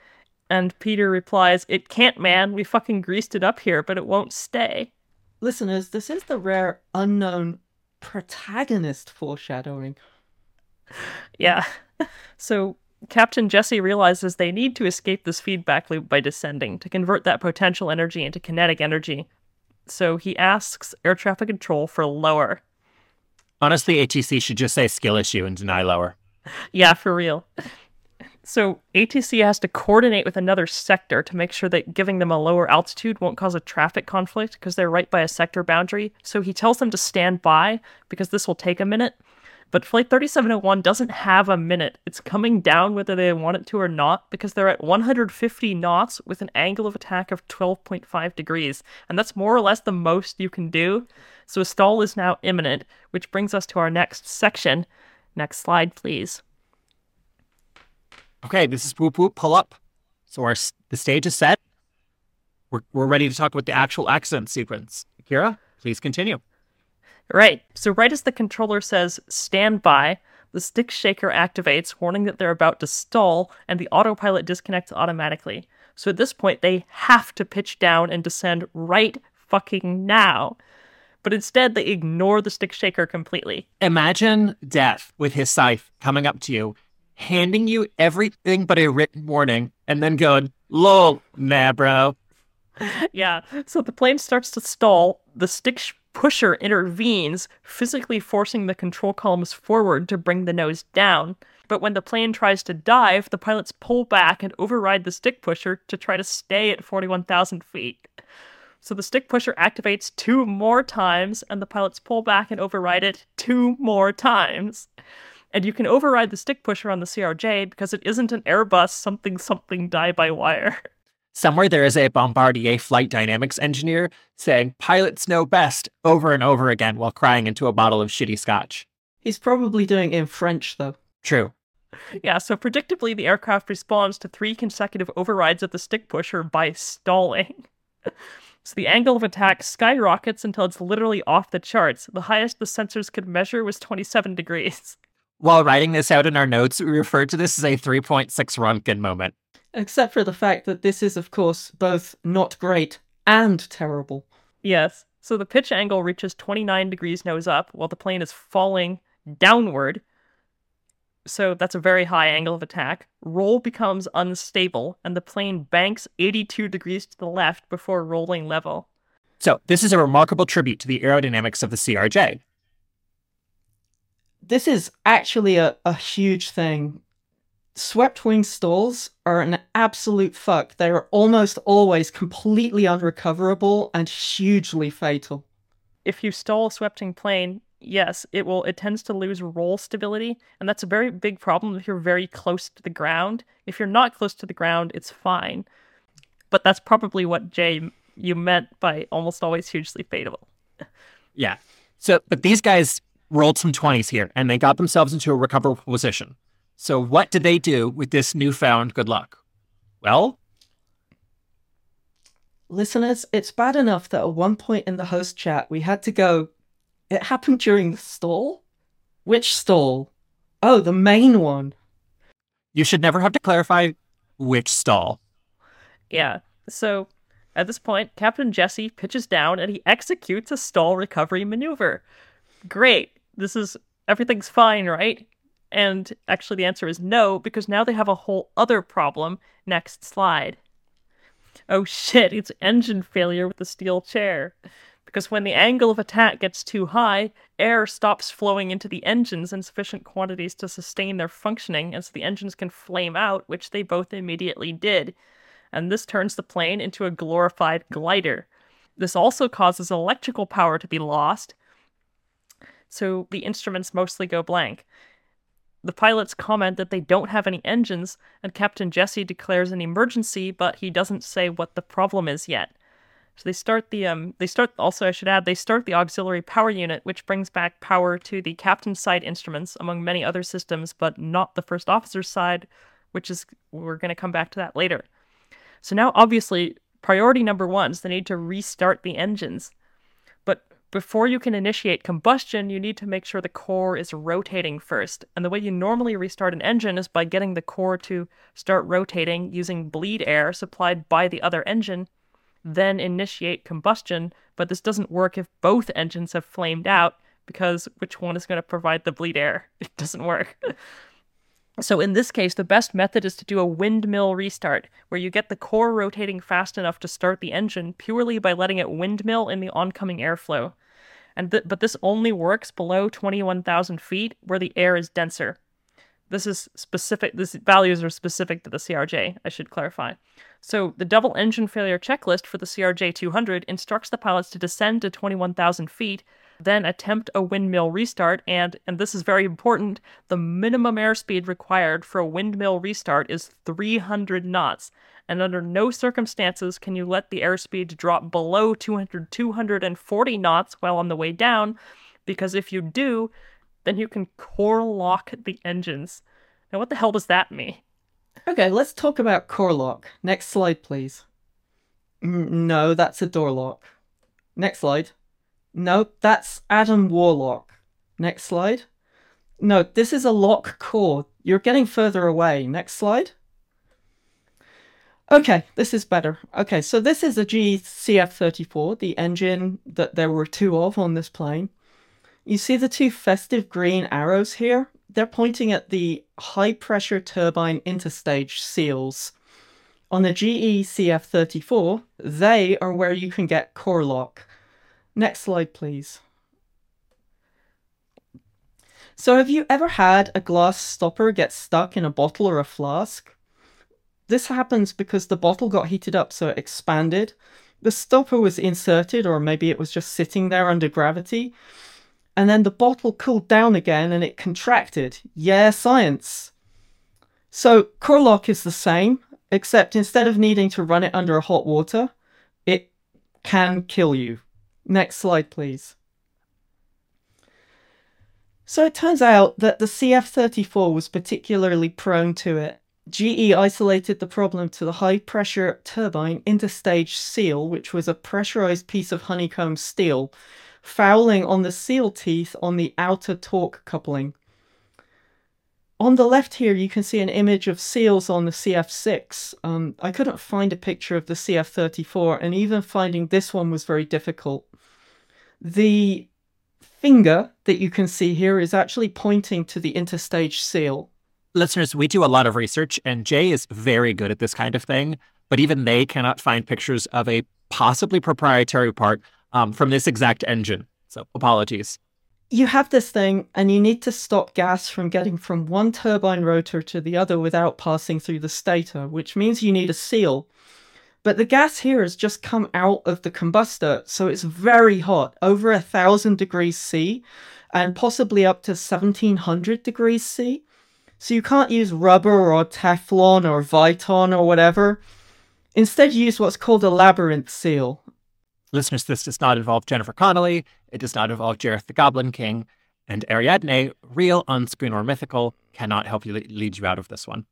And Peter replies, it can't, man. We fucking greased it up here, but it won't stay. Listeners, this is the rare unknown protagonist foreshadowing. Yeah. <laughs> So Captain Jesse realizes they need to escape this feedback loop by descending to convert that potential energy into kinetic energy. So he asks air traffic control for lower. Honestly, ATC should just say skill issue and deny lower. Yeah, for real. So ATC has to coordinate with another sector to make sure that giving them a lower altitude won't cause a traffic conflict because they're right by a sector boundary. So he tells them to stand by because this will take a minute. But Flight 3701 doesn't have a minute. It's coming down whether they want it to or not because they're at 150 knots with an angle of attack of 12.5 degrees. And that's more or less the most you can do. So a stall is now imminent, which brings us to our next section. Next slide, please. Okay, this is whoop whoop pull up. So our the stage is set. We're we're ready to talk about the actual accident sequence. Kyra, please continue. Right. So right as the controller says stand by, the stick shaker activates, warning that they're about to stall, and the autopilot disconnects automatically. So at this point, they have to pitch down and descend right fucking now. But instead, they ignore the stick shaker completely. Imagine Death with his scythe coming up to you, handing you everything but a written warning, and then going, lol, nah, bro. <laughs> yeah. So the plane starts to stall. The stick sh- pusher intervenes, physically forcing the control columns forward to bring the nose down. But when the plane tries to dive, the pilots pull back and override the stick pusher to try to stay at 41,000 feet. So the stick pusher activates two more times, and the pilots pull back and override it two more times. And you can override the stick pusher on the CRJ because it isn't an Airbus something something die by wire. <laughs> Somewhere there is a Bombardier flight dynamics engineer saying, pilots know best over and over again while crying into a bottle of shitty scotch. He's probably doing it in French, though. True. Yeah, so predictably, the aircraft responds to three consecutive overrides of the stick pusher by stalling. <laughs> so the angle of attack skyrockets until it's literally off the charts. The highest the sensors could measure was 27 degrees. While writing this out in our notes, we referred to this as a 3.6 Röntgen moment. Except for the fact that this is, of course, both not great and terrible. Yes. So the pitch angle reaches 29 degrees nose up while the plane is falling downward. So that's a very high angle of attack. Roll becomes unstable, and the plane banks 82 degrees to the left before rolling level. So this is a remarkable tribute to the aerodynamics of the CRJ. This is actually a, a huge thing swept wing stalls are an absolute fuck. They are almost always completely unrecoverable and hugely fatal. If you stall a swept wing plane, yes, it will it tends to lose roll stability, and that's a very big problem if you're very close to the ground. If you're not close to the ground, it's fine. But that's probably what J you meant by almost always hugely fatal. Yeah. So but these guys rolled some 20s here and they got themselves into a recoverable position. So, what did they do with this newfound good luck? Well, listeners, it's bad enough that at one point in the host chat we had to go, it happened during the stall? Which stall? Oh, the main one. You should never have to clarify which stall. Yeah. So at this point, Captain Jesse pitches down and he executes a stall recovery maneuver. Great. This is everything's fine, right? And actually, the answer is no, because now they have a whole other problem. Next slide. Oh shit, it's engine failure with the steel chair. Because when the angle of attack gets too high, air stops flowing into the engines in sufficient quantities to sustain their functioning, and so the engines can flame out, which they both immediately did. And this turns the plane into a glorified glider. This also causes electrical power to be lost, so the instruments mostly go blank. The pilots comment that they don't have any engines, and Captain Jesse declares an emergency, but he doesn't say what the problem is yet. So they start the um they start also I should add they start the auxiliary power unit, which brings back power to the captain's side instruments among many other systems, but not the first officer's side, which is we're going to come back to that later. So now obviously priority number 1 is the need to restart the engines. Before you can initiate combustion, you need to make sure the core is rotating first. And the way you normally restart an engine is by getting the core to start rotating using bleed air supplied by the other engine, then initiate combustion. But this doesn't work if both engines have flamed out, because which one is going to provide the bleed air? <laughs> It doesn't work. <laughs> So in this case, the best method is to do a windmill restart, where you get the core rotating fast enough to start the engine purely by letting it windmill in the oncoming airflow. And th- but this only works below 21,000 feet, where the air is denser. This is specific. These values are specific to the CRJ. I should clarify. So the double engine failure checklist for the CRJ 200 instructs the pilots to descend to 21,000 feet then attempt a windmill restart. And, and this is very important, the minimum airspeed required for a windmill restart is 300 knots. And under no circumstances can you let the airspeed drop below 200, 240 knots while on the way down, because if you do, then you can core lock the engines. Now, what the hell does that mean? Okay, let's talk about core lock. Next slide, please. No, that's a door lock. Next slide. Nope, that's Adam Warlock. Next slide. No, this is a lock core. You're getting further away. Next slide. Okay, this is better. Okay, so this is a GE CF34, the engine that there were two of on this plane. You see the two festive green arrows here? They're pointing at the high pressure turbine interstage seals. On the GE CF34, they are where you can get core lock. Next slide, please. So, have you ever had a glass stopper get stuck in a bottle or a flask? This happens because the bottle got heated up so it expanded. The stopper was inserted, or maybe it was just sitting there under gravity. And then the bottle cooled down again and it contracted. Yeah, science. So, core lock is the same. except instead of needing to run it under hot water, it can kill you. Next slide, please. So it turns out that the CF 34 was particularly prone to it. GE isolated the problem to the high pressure turbine interstage seal, which was a pressurized piece of honeycomb steel, fouling on the seal teeth on the outer torque coupling. On the left here, you can see an image of seals on the CF6. Um, I couldn't find a picture of the CF34, and even finding this one was very difficult. The finger that you can see here is actually pointing to the interstage seal. Listeners, we do a lot of research, and J is very good at this kind of thing, but even they cannot find pictures of a possibly proprietary part um, from this exact engine. So apologies. You have this thing, and you need to stop gas from getting from one turbine rotor to the other without passing through the stator, which means you need a seal. But the gas here has just come out of the combustor, so it's very hot, over a thousand degrees C, and possibly up to 1700 degrees C. So you can't use rubber or Teflon or Viton or whatever. Instead, use what's called a labyrinth seal. Listeners, this does not involve Jennifer Connelly. It does not involve Jareth the Goblin King. And Ariadne, real, on screen, or mythical, cannot help you lead you out of this one.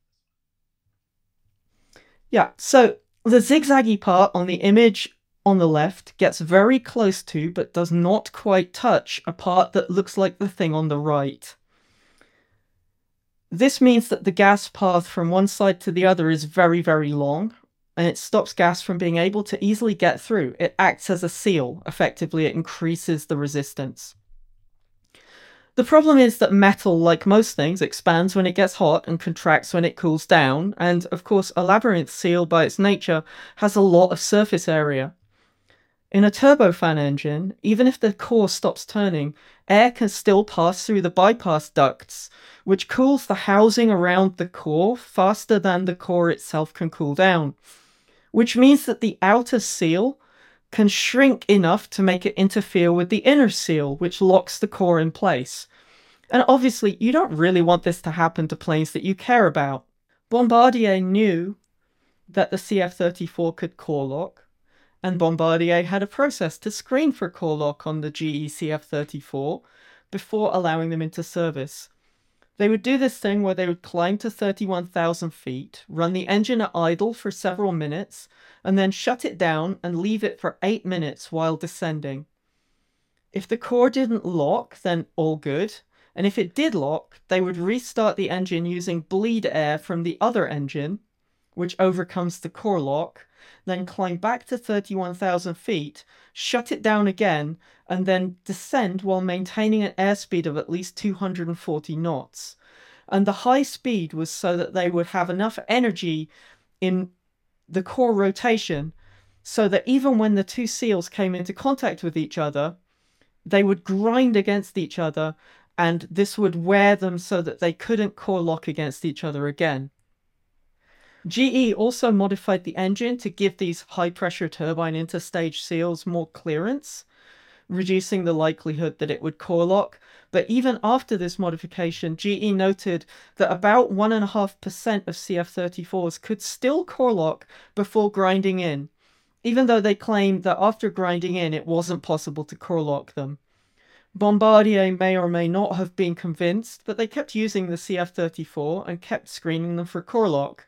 Yeah, so the zigzaggy part on the image on the left gets very close to, but does not quite touch, a part that looks like the thing on the right. This means that the gas path from one side to the other is very, very long, and it stops gas from being able to easily get through. It acts as a seal. Effectively, it increases the resistance. The problem is that metal, like most things, expands when it gets hot and contracts when it cools down, and of course, a labyrinth seal, by its nature, has a lot of surface area. In a turbofan engine, even if the core stops turning, air can still pass through the bypass ducts, which cools the housing around the core faster than the core itself can cool down. Which means that the outer seal can shrink enough to make it interfere with the inner seal, which locks the core in place. And obviously, you don't really want this to happen to planes that you care about. Bombardier knew that the CF 34 could core lock, and Bombardier had a process to screen for core lock on the GE CF34 before allowing them into service. They would do this thing where they would climb to 31,000 feet, run the engine at idle for several minutes, and then shut it down and leave it for 8 minutes while descending. If the core didn't lock, then all good, and if it did lock, they would restart the engine using bleed air from the other engine, which overcomes the core lock, then climb back to 31,000 feet, shut it down again, and then descend while maintaining an airspeed of at least 240 knots. And the high speed was so that they would have enough energy in the core rotation so that even when the two seals came into contact with each other, they would grind against each other, and this would wear them so that they couldn't core lock against each other again. GE also modified the engine to give these high pressure turbine interstage seals more clearance, reducing the likelihood that it would core lock. But even after this modification, GE noted that about 1.5% of CF34s could still core lock before grinding in, even though they claimed that after grinding in it wasn't possible to core lock them. Bombardier may or may not have been convinced, but they kept using the CF34 and kept screening them for core lock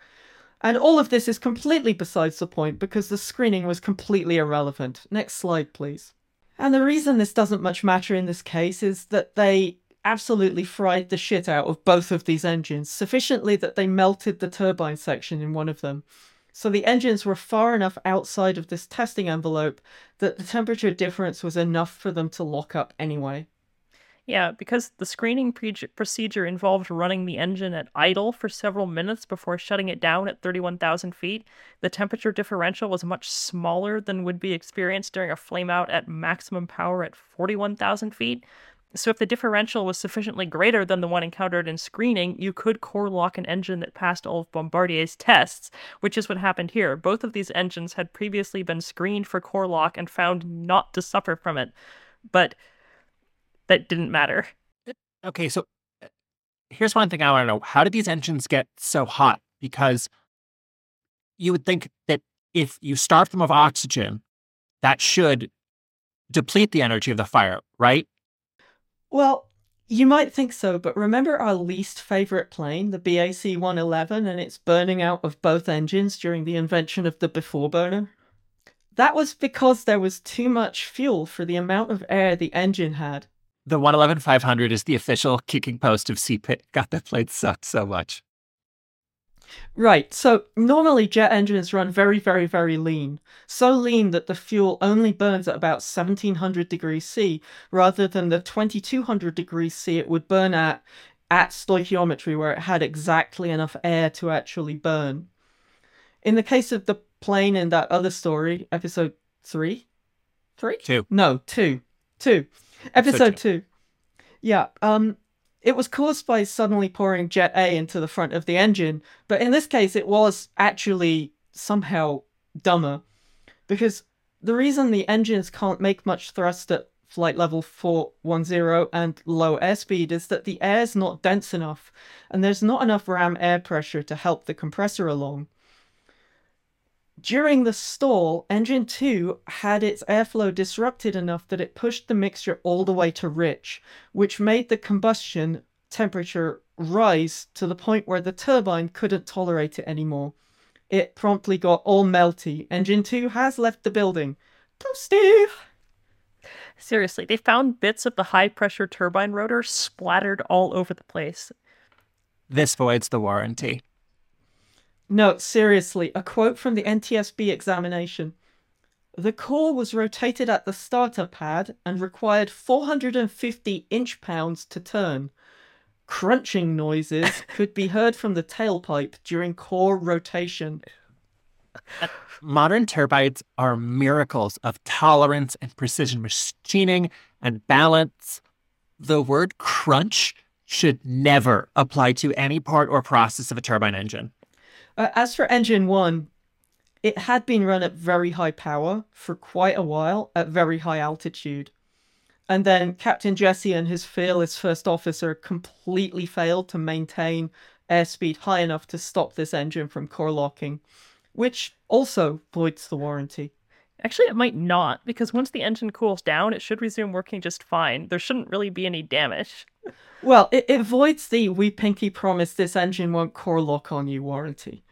and all of this is completely besides the point because the screening was completely irrelevant. Next slide, please. And the reason this doesn't much matter in this case is that they absolutely fried the shit out of both of these engines, sufficiently that they melted the turbine section in one of them. So the engines were far enough outside of this testing envelope that the temperature difference was enough for them to lock up anyway. Yeah, because the screening pre- procedure involved running the engine at idle for several minutes before shutting it down at 31,000 feet, the temperature differential was much smaller than would be experienced during a flameout at maximum power at 41,000 feet. So, if the differential was sufficiently greater than the one encountered in screening, you could core lock an engine that passed all of Bombardier's tests, which is what happened here. Both of these engines had previously been screened for core lock and found not to suffer from it. But that didn't matter. Okay, so uh, here's one thing I want to know. How did these engines get so hot? Because you would think that if you starve them of oxygen, that should deplete the energy of the fire, right? Well, you might think so, but remember our least favorite plane, the BAC 111, and its burning out of both engines during the invention of the before burner? That was because there was too much fuel for the amount of air the engine had. The 111 500 is the official kicking post of CPIT. God, that plane sucked so much. Right, so normally jet engines run very, very, very lean. So lean that the fuel only burns at about 1700 degrees C rather than the 2200 degrees C it would burn at at stoichiometry, where it had exactly enough air to actually burn. In the case of the plane in that other story, episode three? Three? Two. No, two. Two. Episode two. Yeah. Um it was caused by suddenly pouring jet A into the front of the engine, but in this case, it was actually somehow dumber. Because the reason the engines can't make much thrust at flight level 410 and low airspeed is that the air is not dense enough, and there's not enough ram air pressure to help the compressor along. During the stall, engine 2 had its airflow disrupted enough that it pushed the mixture all the way to rich, which made the combustion temperature rise to the point where the turbine couldn't tolerate it anymore. It promptly got all melty. Engine 2 has left the building. Toasty! Seriously, they found bits of the high pressure turbine rotor splattered all over the place. This voids the warranty. No, seriously, a quote from the NTSB examination. The core was rotated at the starter pad and required 450 inch pounds to turn. Crunching noises <laughs> could be heard from the tailpipe during core rotation. <laughs> Modern turbines are miracles of tolerance and precision machining and balance. The word crunch should never apply to any part or process of a turbine engine. Uh, as for engine one, it had been run at very high power for quite a while at very high altitude. And then Captain Jesse and his fearless first officer completely failed to maintain airspeed high enough to stop this engine from core locking, which also voids the warranty. Actually, it might not, because once the engine cools down, it should resume working just fine. There shouldn't really be any damage. Well, it, it voids the we pinky promise this engine won't core lock on you warranty.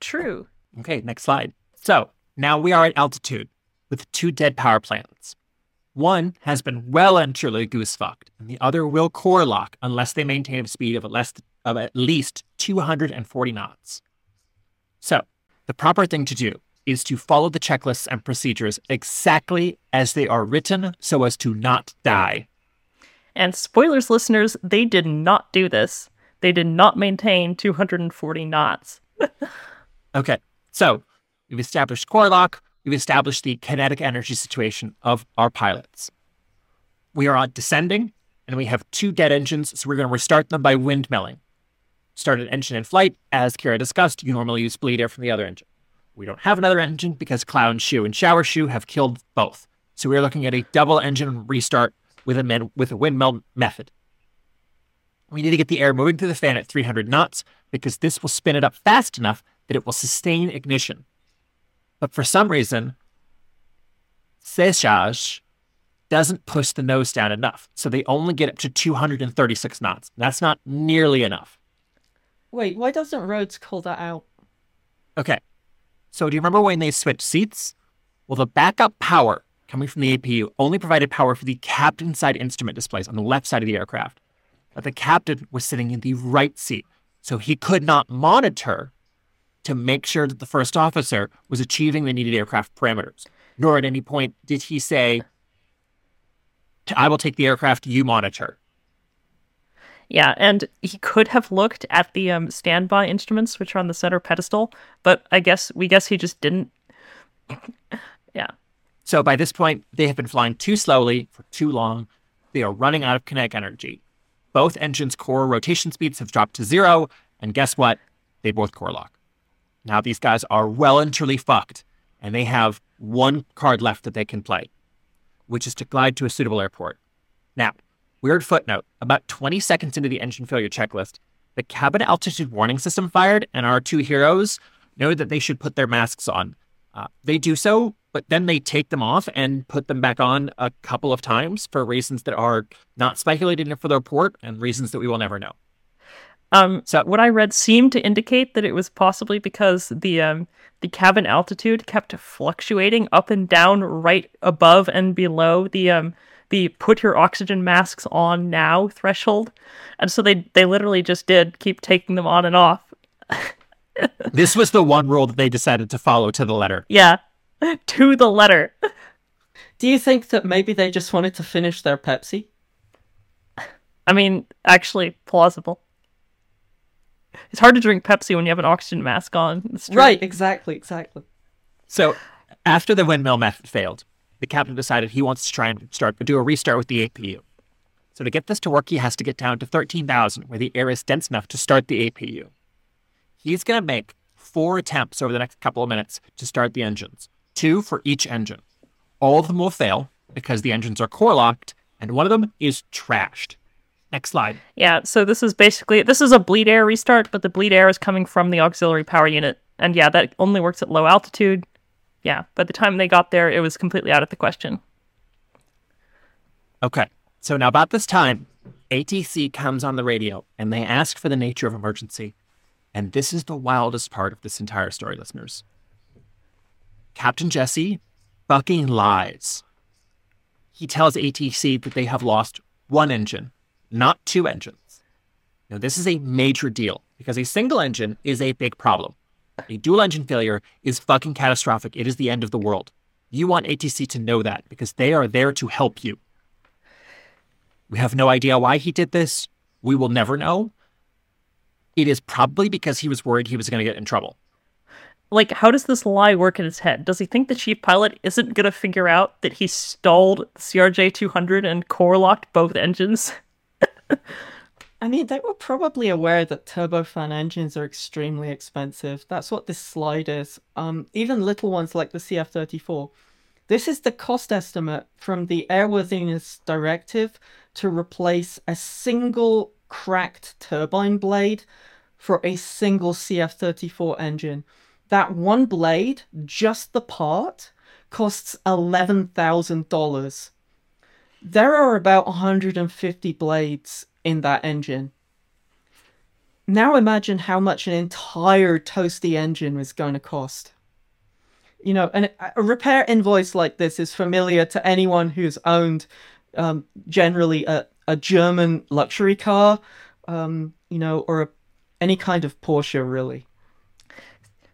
True. Okay, next slide. So now we are at altitude with two dead power plants. One has been well and truly goose fucked, and the other will core lock unless they maintain a speed of at, less, of at least 240 knots. So, the proper thing to do is to follow the checklists and procedures exactly as they are written so as to not die. And spoilers, listeners, they did not do this. They did not maintain 240 knots. <laughs> Okay, so we've established core lock, we've established the kinetic energy situation of our pilots. We are on descending, and we have two dead engines, so we're going to restart them by windmilling. Start an engine in flight, as Kyra discussed, you normally use bleed air from the other engine. We don't have another engine because Clown Shoe and Shower Shoe have killed both. So we are looking at a double engine restart with a, with a windmill method. We need to get the air moving through the fan at 300 knots because this will spin it up fast enough that it will sustain ignition. But for some reason, Cesarz doesn't push the nose down enough. So they only get up to 236 knots. That's not nearly enough. Wait, why doesn't Rhodes call that out? Okay. So do you remember when they switched seats? Well, the backup power coming from the APU only provided power for the captain side instrument displays on the left side of the aircraft. But the captain was sitting in the right seat, so he could not monitor to make sure that the first officer was achieving the needed aircraft parameters. Nor at any point did he say, I will take the aircraft, you monitor. Yeah, and he could have looked at the um, standby instruments, which are on the center pedestal, but I guess we guess he just didn't. <laughs> yeah. So by this point, they have been flying too slowly for too long. They are running out of kinetic energy. Both engines' core rotation speeds have dropped to zero, and guess what? They both core lock. Now these guys are well and truly fucked, and they have one card left that they can play, which is to glide to a suitable airport. Now, weird footnote about 20 seconds into the engine failure checklist, the cabin altitude warning system fired, and our two heroes know that they should put their masks on. Uh, they do so, but then they take them off and put them back on a couple of times for reasons that are not speculated in for the report and reasons that we will never know. Um, so what I read seemed to indicate that it was possibly because the um, the cabin altitude kept fluctuating up and down, right above and below the um, the put your oxygen masks on now threshold, and so they they literally just did keep taking them on and off. <laughs> this was the one rule that they decided to follow to the letter. Yeah, <laughs> to the letter. Do you think that maybe they just wanted to finish their Pepsi? I mean, actually plausible. It's hard to drink Pepsi when you have an oxygen mask on. Right, exactly, exactly. So, after the windmill method failed, the captain decided he wants to try and start but do a restart with the APU. So to get this to work, he has to get down to 13,000, where the air is dense enough to start the APU. He's going to make four attempts over the next couple of minutes to start the engines, two for each engine. All of them will fail because the engines are core locked, and one of them is trashed. Next slide. Yeah, so this is basically this is a bleed air restart, but the bleed air is coming from the auxiliary power unit. And yeah, that only works at low altitude. Yeah, by the time they got there, it was completely out of the question. Okay. So now about this time, ATC comes on the radio and they ask for the nature of emergency. And this is the wildest part of this entire story, listeners. Captain Jesse fucking lies. He tells ATC that they have lost one engine not two engines. Now, this is a major deal because a single engine is a big problem. A dual engine failure is fucking catastrophic. It is the end of the world. You want ATC to know that because they are there to help you. We have no idea why he did this. We will never know. It is probably because he was worried he was going to get in trouble. Like, how does this lie work in his head? Does he think the chief pilot isn't going to figure out that he stalled the CRJ 200 and core locked both engines? <laughs> I mean, they were probably aware that turbofan engines are extremely expensive. That's what this slide is. Um, even little ones like the CF34. This is the cost estimate from the Airworthiness Directive to replace a single cracked turbine blade for a single CF34 engine. That one blade, just the part, costs $11,000. There are about 150 blades in that engine. Now imagine how much an entire toasty engine was going to cost. You know, and a repair invoice like this is familiar to anyone who's owned um, generally a, a German luxury car, um, you know, or a, any kind of Porsche, really.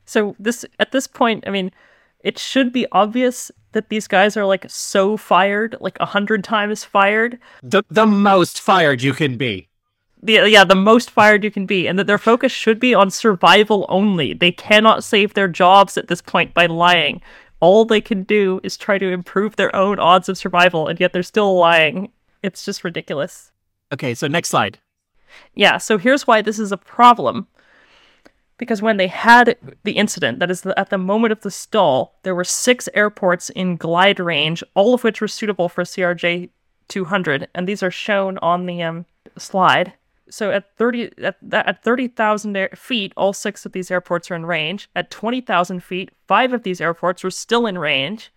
So this at this point, I mean, it should be obvious that these guys are like so fired, like a hundred times fired. The the most fired you can be. The, yeah, the most fired you can be, and that their focus should be on survival only. They cannot save their jobs at this point by lying. All they can do is try to improve their own odds of survival, and yet they're still lying. It's just ridiculous. Okay, so next slide. Yeah, so here's why this is a problem because when they had the incident, that is, at the moment of the stall, there were six airports in glide range, all of which were suitable for CRJ 200, and these are shown on the um, slide. So at 30 at, at 30,000 feet, all six of these airports are in range. At 20,000 feet, five of these airports were still in range.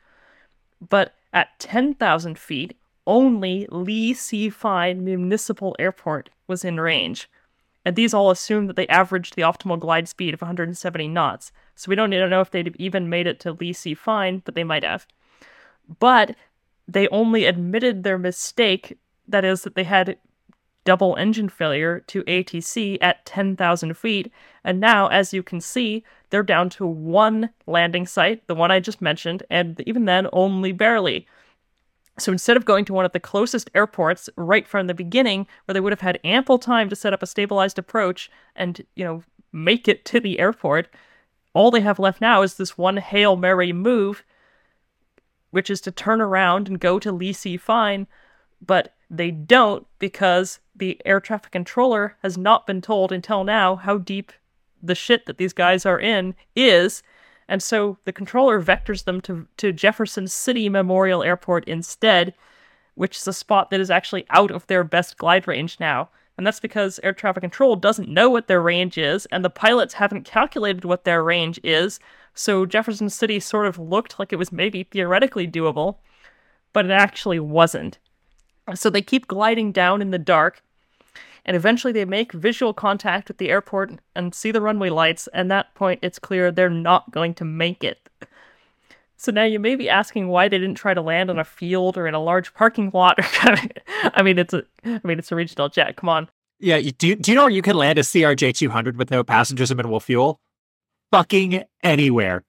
But at 10,000 feet, only Lee C. Fine Municipal Airport was in range and these all assume that they averaged the optimal glide speed of 170 knots. So we don't to know if they'd even made it to Lee C. Fine, but they might have. But they only admitted their mistake, that is, that they had double engine failure to ATC at 10,000 feet. And now, as you can see, they're down to one landing site, the one I just mentioned, and even then, only barely. So instead of going to one of the closest airports right from the beginning, where they would have had ample time to set up a stabilized approach and, you know, make it to the airport, all they have left now is this one Hail Mary move, which is to turn around and go to C. Fine, but they don't because the air traffic controller has not been told until now how deep the shit that these guys are in is, and so the controller vectors them to, to Jefferson City Memorial Airport instead, which is a spot that is actually out of their best glide range now. And that's because air traffic control doesn't know what their range is, and the pilots haven't calculated what their range is. So Jefferson City sort of looked like it was maybe theoretically doable, but it actually wasn't. So they keep gliding down in the dark, and eventually they make visual contact with the airport and see the runway lights, and that point it's clear they're not going to make it. So now you may be asking why they didn't try to land on a field or in a large parking lot. Or <laughs> I mean, it's a, I mean, it's a regional jet. Come on. Yeah, you, do, do you know where you can land a CRJ 200 with no passengers and minimal fuel? Fucking anywhere.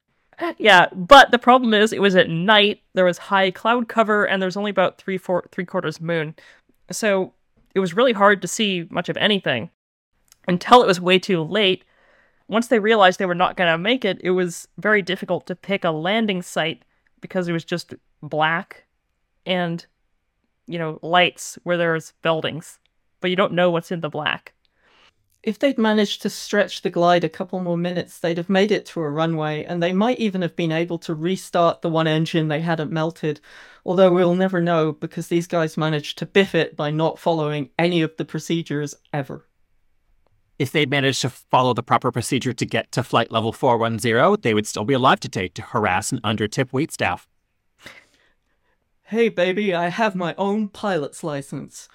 Yeah, but the problem is it was at night. There was high cloud cover, and there's only about three four three quarters moon, so it was really hard to see much of anything until it was way too late once they realized they were not going to make it, it was very difficult to pick a landing site because it was just black and, you know, lights where there's buildings, but you don't know what's in the black. If they'd managed to stretch the glide a couple more minutes, they'd have made it to a runway, and they might even have been able to restart the one engine they hadn't melted. Although we'll never know because these guys managed to biff it by not following any of the procedures ever if they'd managed to follow the proper procedure to get to flight level 410, they would still be alive today to harass and undertip waitstaff. Hey baby, I have my own pilot's license.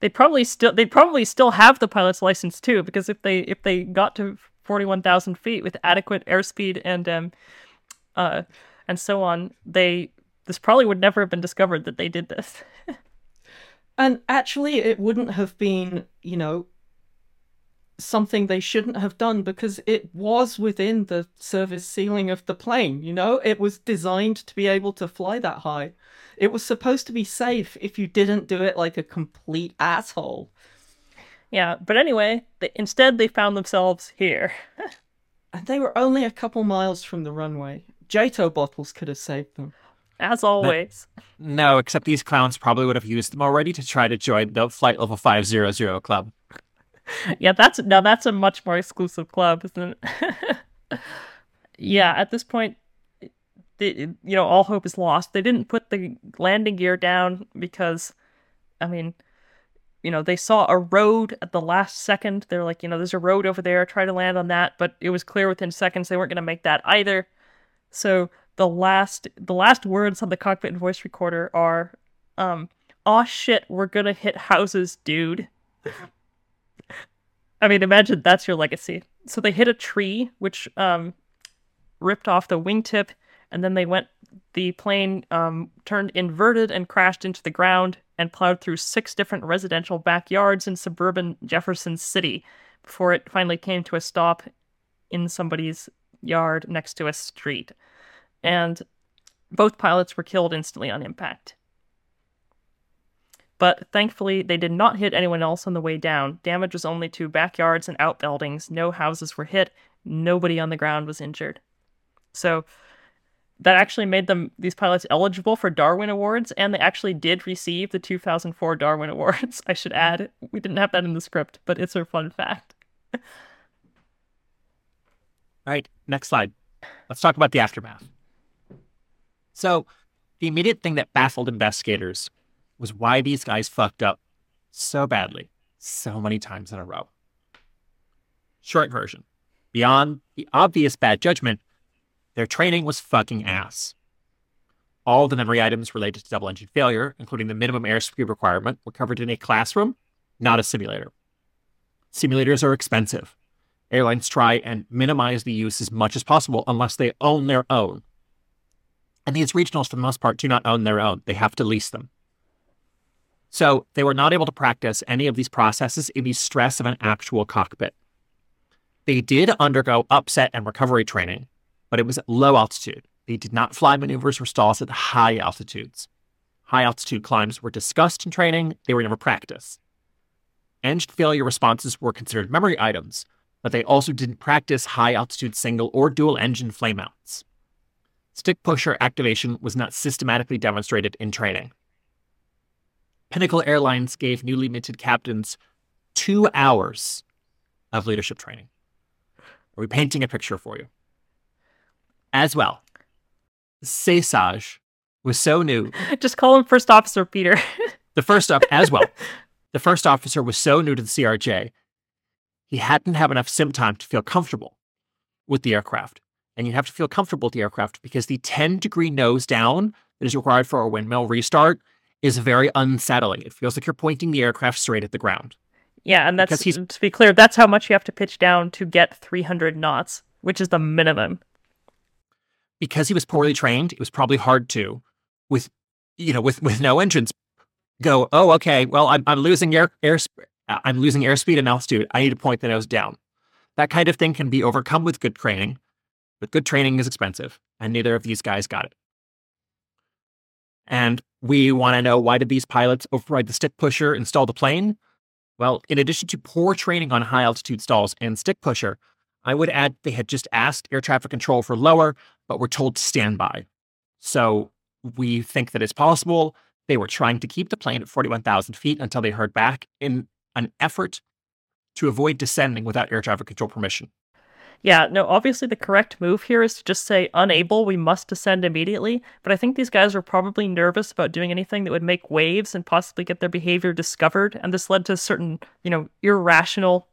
They probably still they probably still have the pilot's license too, because if they if they got to forty one thousand feet with adequate airspeed and um uh and so on, they this probably would never have been discovered that they did this. and actually it wouldn't have been, you know, something they shouldn't have done because it was within the service ceiling of the plane. You know, it was designed to be able to fly that high. It was supposed to be safe if you didn't do it like a complete asshole. Yeah, but anyway, they, instead they found themselves here. and they were only a couple miles from the runway. JATO bottles could have saved them. As always. But, no, except these clowns probably would have used them already to try to join the Flight Level 500 club. <laughs> yeah, that's now that's a much more exclusive club, isn't it? <laughs> yeah, at this point, the, you know, all hope is lost. They didn't put the landing gear down because, I mean, you know, they saw a road at the last second. They're like, you know, there's a road over there. Try to land on that, but it was clear within seconds they weren't going to make that either. So the last the last words on the cockpit and voice recorder are, um, "Oh shit, we're gonna hit houses, dude." <laughs> I mean, imagine that's your legacy. So they hit a tree, which um, ripped off the wingtip, and then they went. The plane um, turned inverted and crashed into the ground and plowed through six different residential backyards in suburban Jefferson City before it finally came to a stop in somebody's yard next to a street. And both pilots were killed instantly on impact. But thankfully, they did not hit anyone else on the way down. Damage was only to backyards and outbuildings. No houses were hit. Nobody on the ground was injured. So that actually made them these pilots eligible for Darwin Awards, and they actually did receive the 2004 Darwin <laughs> Awards. I should add, we didn't have that in the script, but it's a fun fact. All right, next slide. Let's talk about the aftermath. So, the immediate thing that baffled investigators was why these guys fucked up so badly, so many times in a row. Short version beyond the obvious bad judgment, their training was fucking ass. All the memory items related to double engine failure, including the minimum airspeed requirement, were covered in a classroom, not a simulator. Simulators are expensive. Airlines try and minimize the use as much as possible unless they own their own. And these regionals, for the most part, do not own their own. They have to lease them. So they were not able to practice any of these processes in the stress of an actual cockpit. They did undergo upset and recovery training, but it was at low altitude. They did not fly maneuvers or stalls at high altitudes. High altitude climbs were discussed in training, they were never practiced. Engine failure responses were considered memory items, but they also didn't practice high altitude single or dual engine flame outs. Stick pusher activation was not systematically demonstrated in training. Pinnacle Airlines gave newly minted captains two hours of leadership training. Are we painting a picture for you? As well, Cesage was so new. <laughs> Just call him First Officer Peter. <laughs> the first up, as well, The first officer was so new to the CRJ, he hadn't have enough sim time to feel comfortable with the aircraft. And you have to feel comfortable with the aircraft because the 10 degree nose down that is required for a windmill restart is very unsettling. It feels like you're pointing the aircraft straight at the ground. Yeah, and that's to be clear, that's how much you have to pitch down to get 300 knots, which is the minimum. Because he was poorly trained, it was probably hard to, with you know, with with no engines, go, oh, okay, well, I'm I'm losing air air I'm losing airspeed and altitude. I need to point the nose down. That kind of thing can be overcome with good training, but good training is expensive, and neither of these guys got it. And we want to know why did these pilots override the stick pusher and stall the plane? Well, in addition to poor training on high altitude stalls and stick pusher, I would add they had just asked air traffic control for lower, but were told to stand by. So we think that it's possible they were trying to keep the plane at 41,000 feet until they heard back in an effort to avoid descending without air traffic control permission. Yeah, no, obviously the correct move here is to just say unable, we must descend immediately. But I think these guys were probably nervous about doing anything that would make waves and possibly get their behavior discovered. And this led to certain, you know, irrational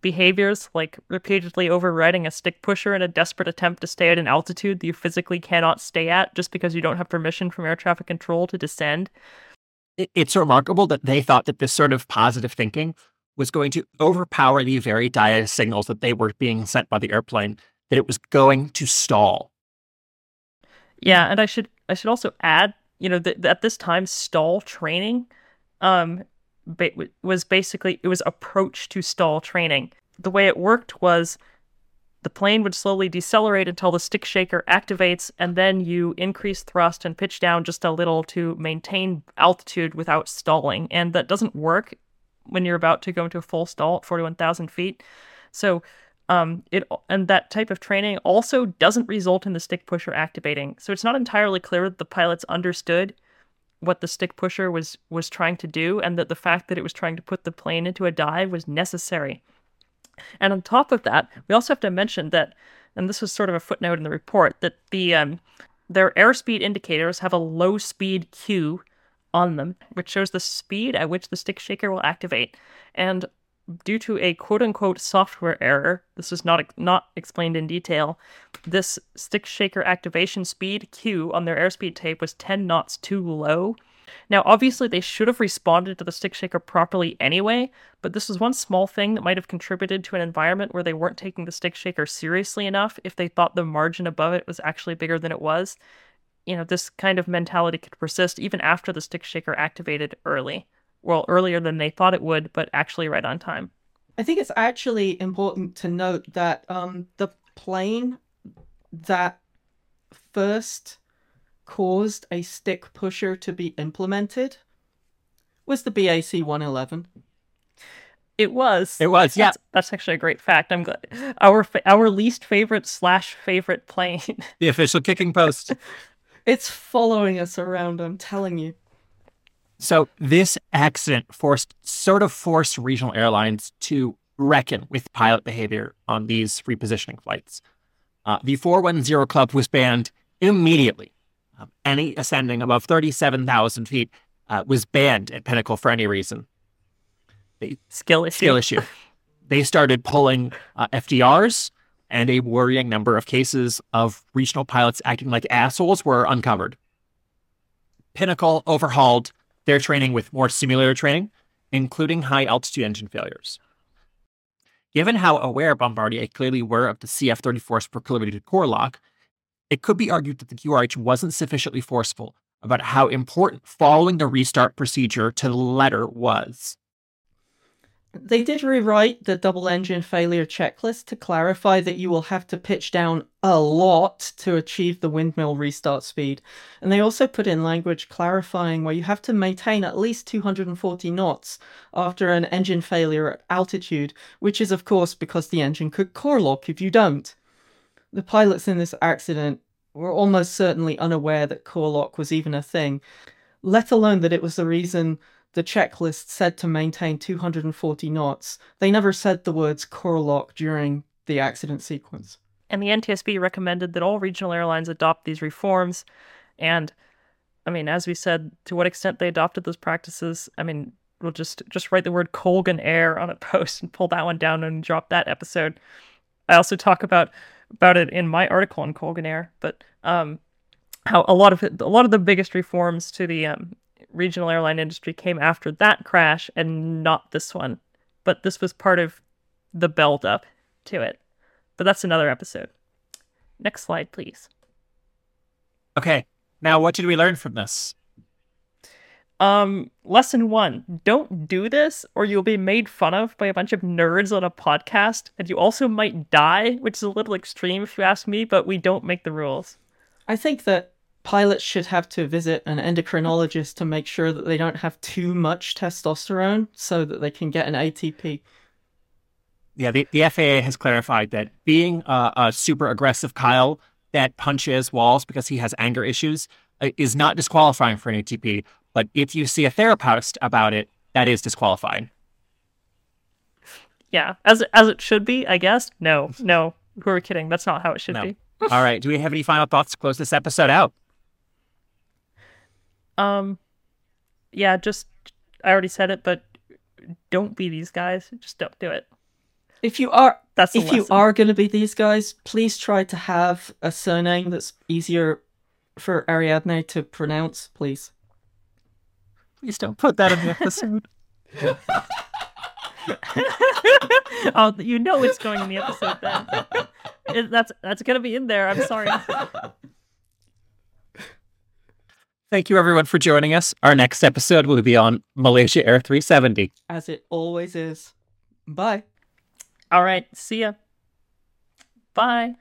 behaviors, like repeatedly overriding a stick pusher in a desperate attempt to stay at an altitude that you physically cannot stay at just because you don't have permission from air traffic control to descend. It's remarkable that they thought that this sort of positive thinking was going to overpower the very dire signals that they were being sent by the airplane, that it was going to stall. Yeah, and I should I should also add, you know, that at this time, stall training, um, ba- was basically it was approach to stall training. The way it worked was the plane would slowly decelerate until the stick shaker activates, and then you increase thrust and pitch down just a little to maintain altitude without stalling. And that doesn't work when you're about to go into a full stall at 41,000 feet. So um, it and that type of training also doesn't result in the stick pusher activating. So it's not entirely clear that the pilots understood what the stick pusher was was trying to do, and that the fact that it was trying to put the plane into a dive was necessary. And on top of that, we also have to mention that, and this was sort of a footnote in the report, that the um, their airspeed indicators have a low speed cue on them, which shows the speed at which the stick shaker will activate. And due to a quote unquote software error, this is not not explained in detail. This stick shaker activation speed cue on their airspeed tape was 10 knots too low. Now, obviously, they should have responded to the stick shaker properly anyway, but this was one small thing that might have contributed to an environment where they weren't taking the stick shaker seriously enough if they thought the margin above it was actually bigger than it was. You know, this kind of mentality could persist even after the stick shaker activated early. Well, earlier than they thought it would, but actually right on time. I think it's actually important to note that um, the plane that first caused a stick pusher to be implemented was the BAC 111. It was. It was, yeah. That's, that's actually a great fact. I'm glad. Our our least favorite slash favorite plane. The official kicking post. <laughs> It's following us around, I'm telling you. So this accident forced sort of forced regional airlines to reckon with pilot behavior on these repositioning flights. Uh, the 410 Club was banned immediately. Um, any ascending above 37,000 feet uh, was banned at Pinnacle for any reason. Skill issue. Skill issue. They started pulling uh, FDRs, and a worrying number of cases of regional pilots acting like assholes were uncovered. Pinnacle overhauled their training with more simulator training, including high altitude engine failures. Given how aware Bombardier clearly were of the CF34's proclivity to core lock, it could be argued that the QRH wasn't sufficiently forceful about how important following the restart procedure to the letter was. They did rewrite the double engine failure checklist to clarify that you will have to pitch down a lot to achieve the windmill restart speed. And they also put in language clarifying where you have to maintain at least 240 knots after an engine failure at altitude, which is, of course, because the engine could core lock if you don't. The pilots in this accident were almost certainly unaware that core lock was even a thing, let alone that it was the reason the checklist said to maintain 240 knots. They never said the words core lock during the accident sequence. And the NTSB recommended that all regional airlines adopt these reforms. And I mean, as we said, to what extent they adopted those practices, I mean, we'll just just write the word Colgan Air on a post and pull that one down and drop that episode. I also talk about about it in my article on Colgan Air, but um, how a lot of it, a lot of the biggest reforms to the um, regional airline industry came after that crash and not this one. But this was part of the build up to it. But that's another episode. Next slide, please. Okay. Now, what did we learn from this? Um, lesson one: Don't do this, or you'll be made fun of by a bunch of nerds on a podcast, and you also might die, which is a little extreme if you ask me. But we don't make the rules. I think that pilots should have to visit an endocrinologist to make sure that they don't have too much testosterone, so that they can get an ATP. Yeah, the, the FAA has clarified that being a, a super aggressive Kyle that punches walls because he has anger issues uh, is not disqualifying for an ATP. But if you see a therapist about it, that is disqualifying. Yeah, as as it should be, I guess. No, no, who are kidding? That's not how it should No. be. All right. Do we have any final thoughts to close this episode out? Um, yeah, just I already said it, but don't be these guys. Just don't do it. If you are That's the if you are going to be these guys, please try to have a surname that's easier for Ariadne to pronounce, please. Please don't put that in the episode. <laughs> <laughs> oh, you know it's going in the episode then. That's that's gonna be in there. I'm sorry. <laughs> Thank you, everyone, for joining us. Our next episode will be on Malaysia Air 370. As it always is. Bye. All right, see ya. Bye.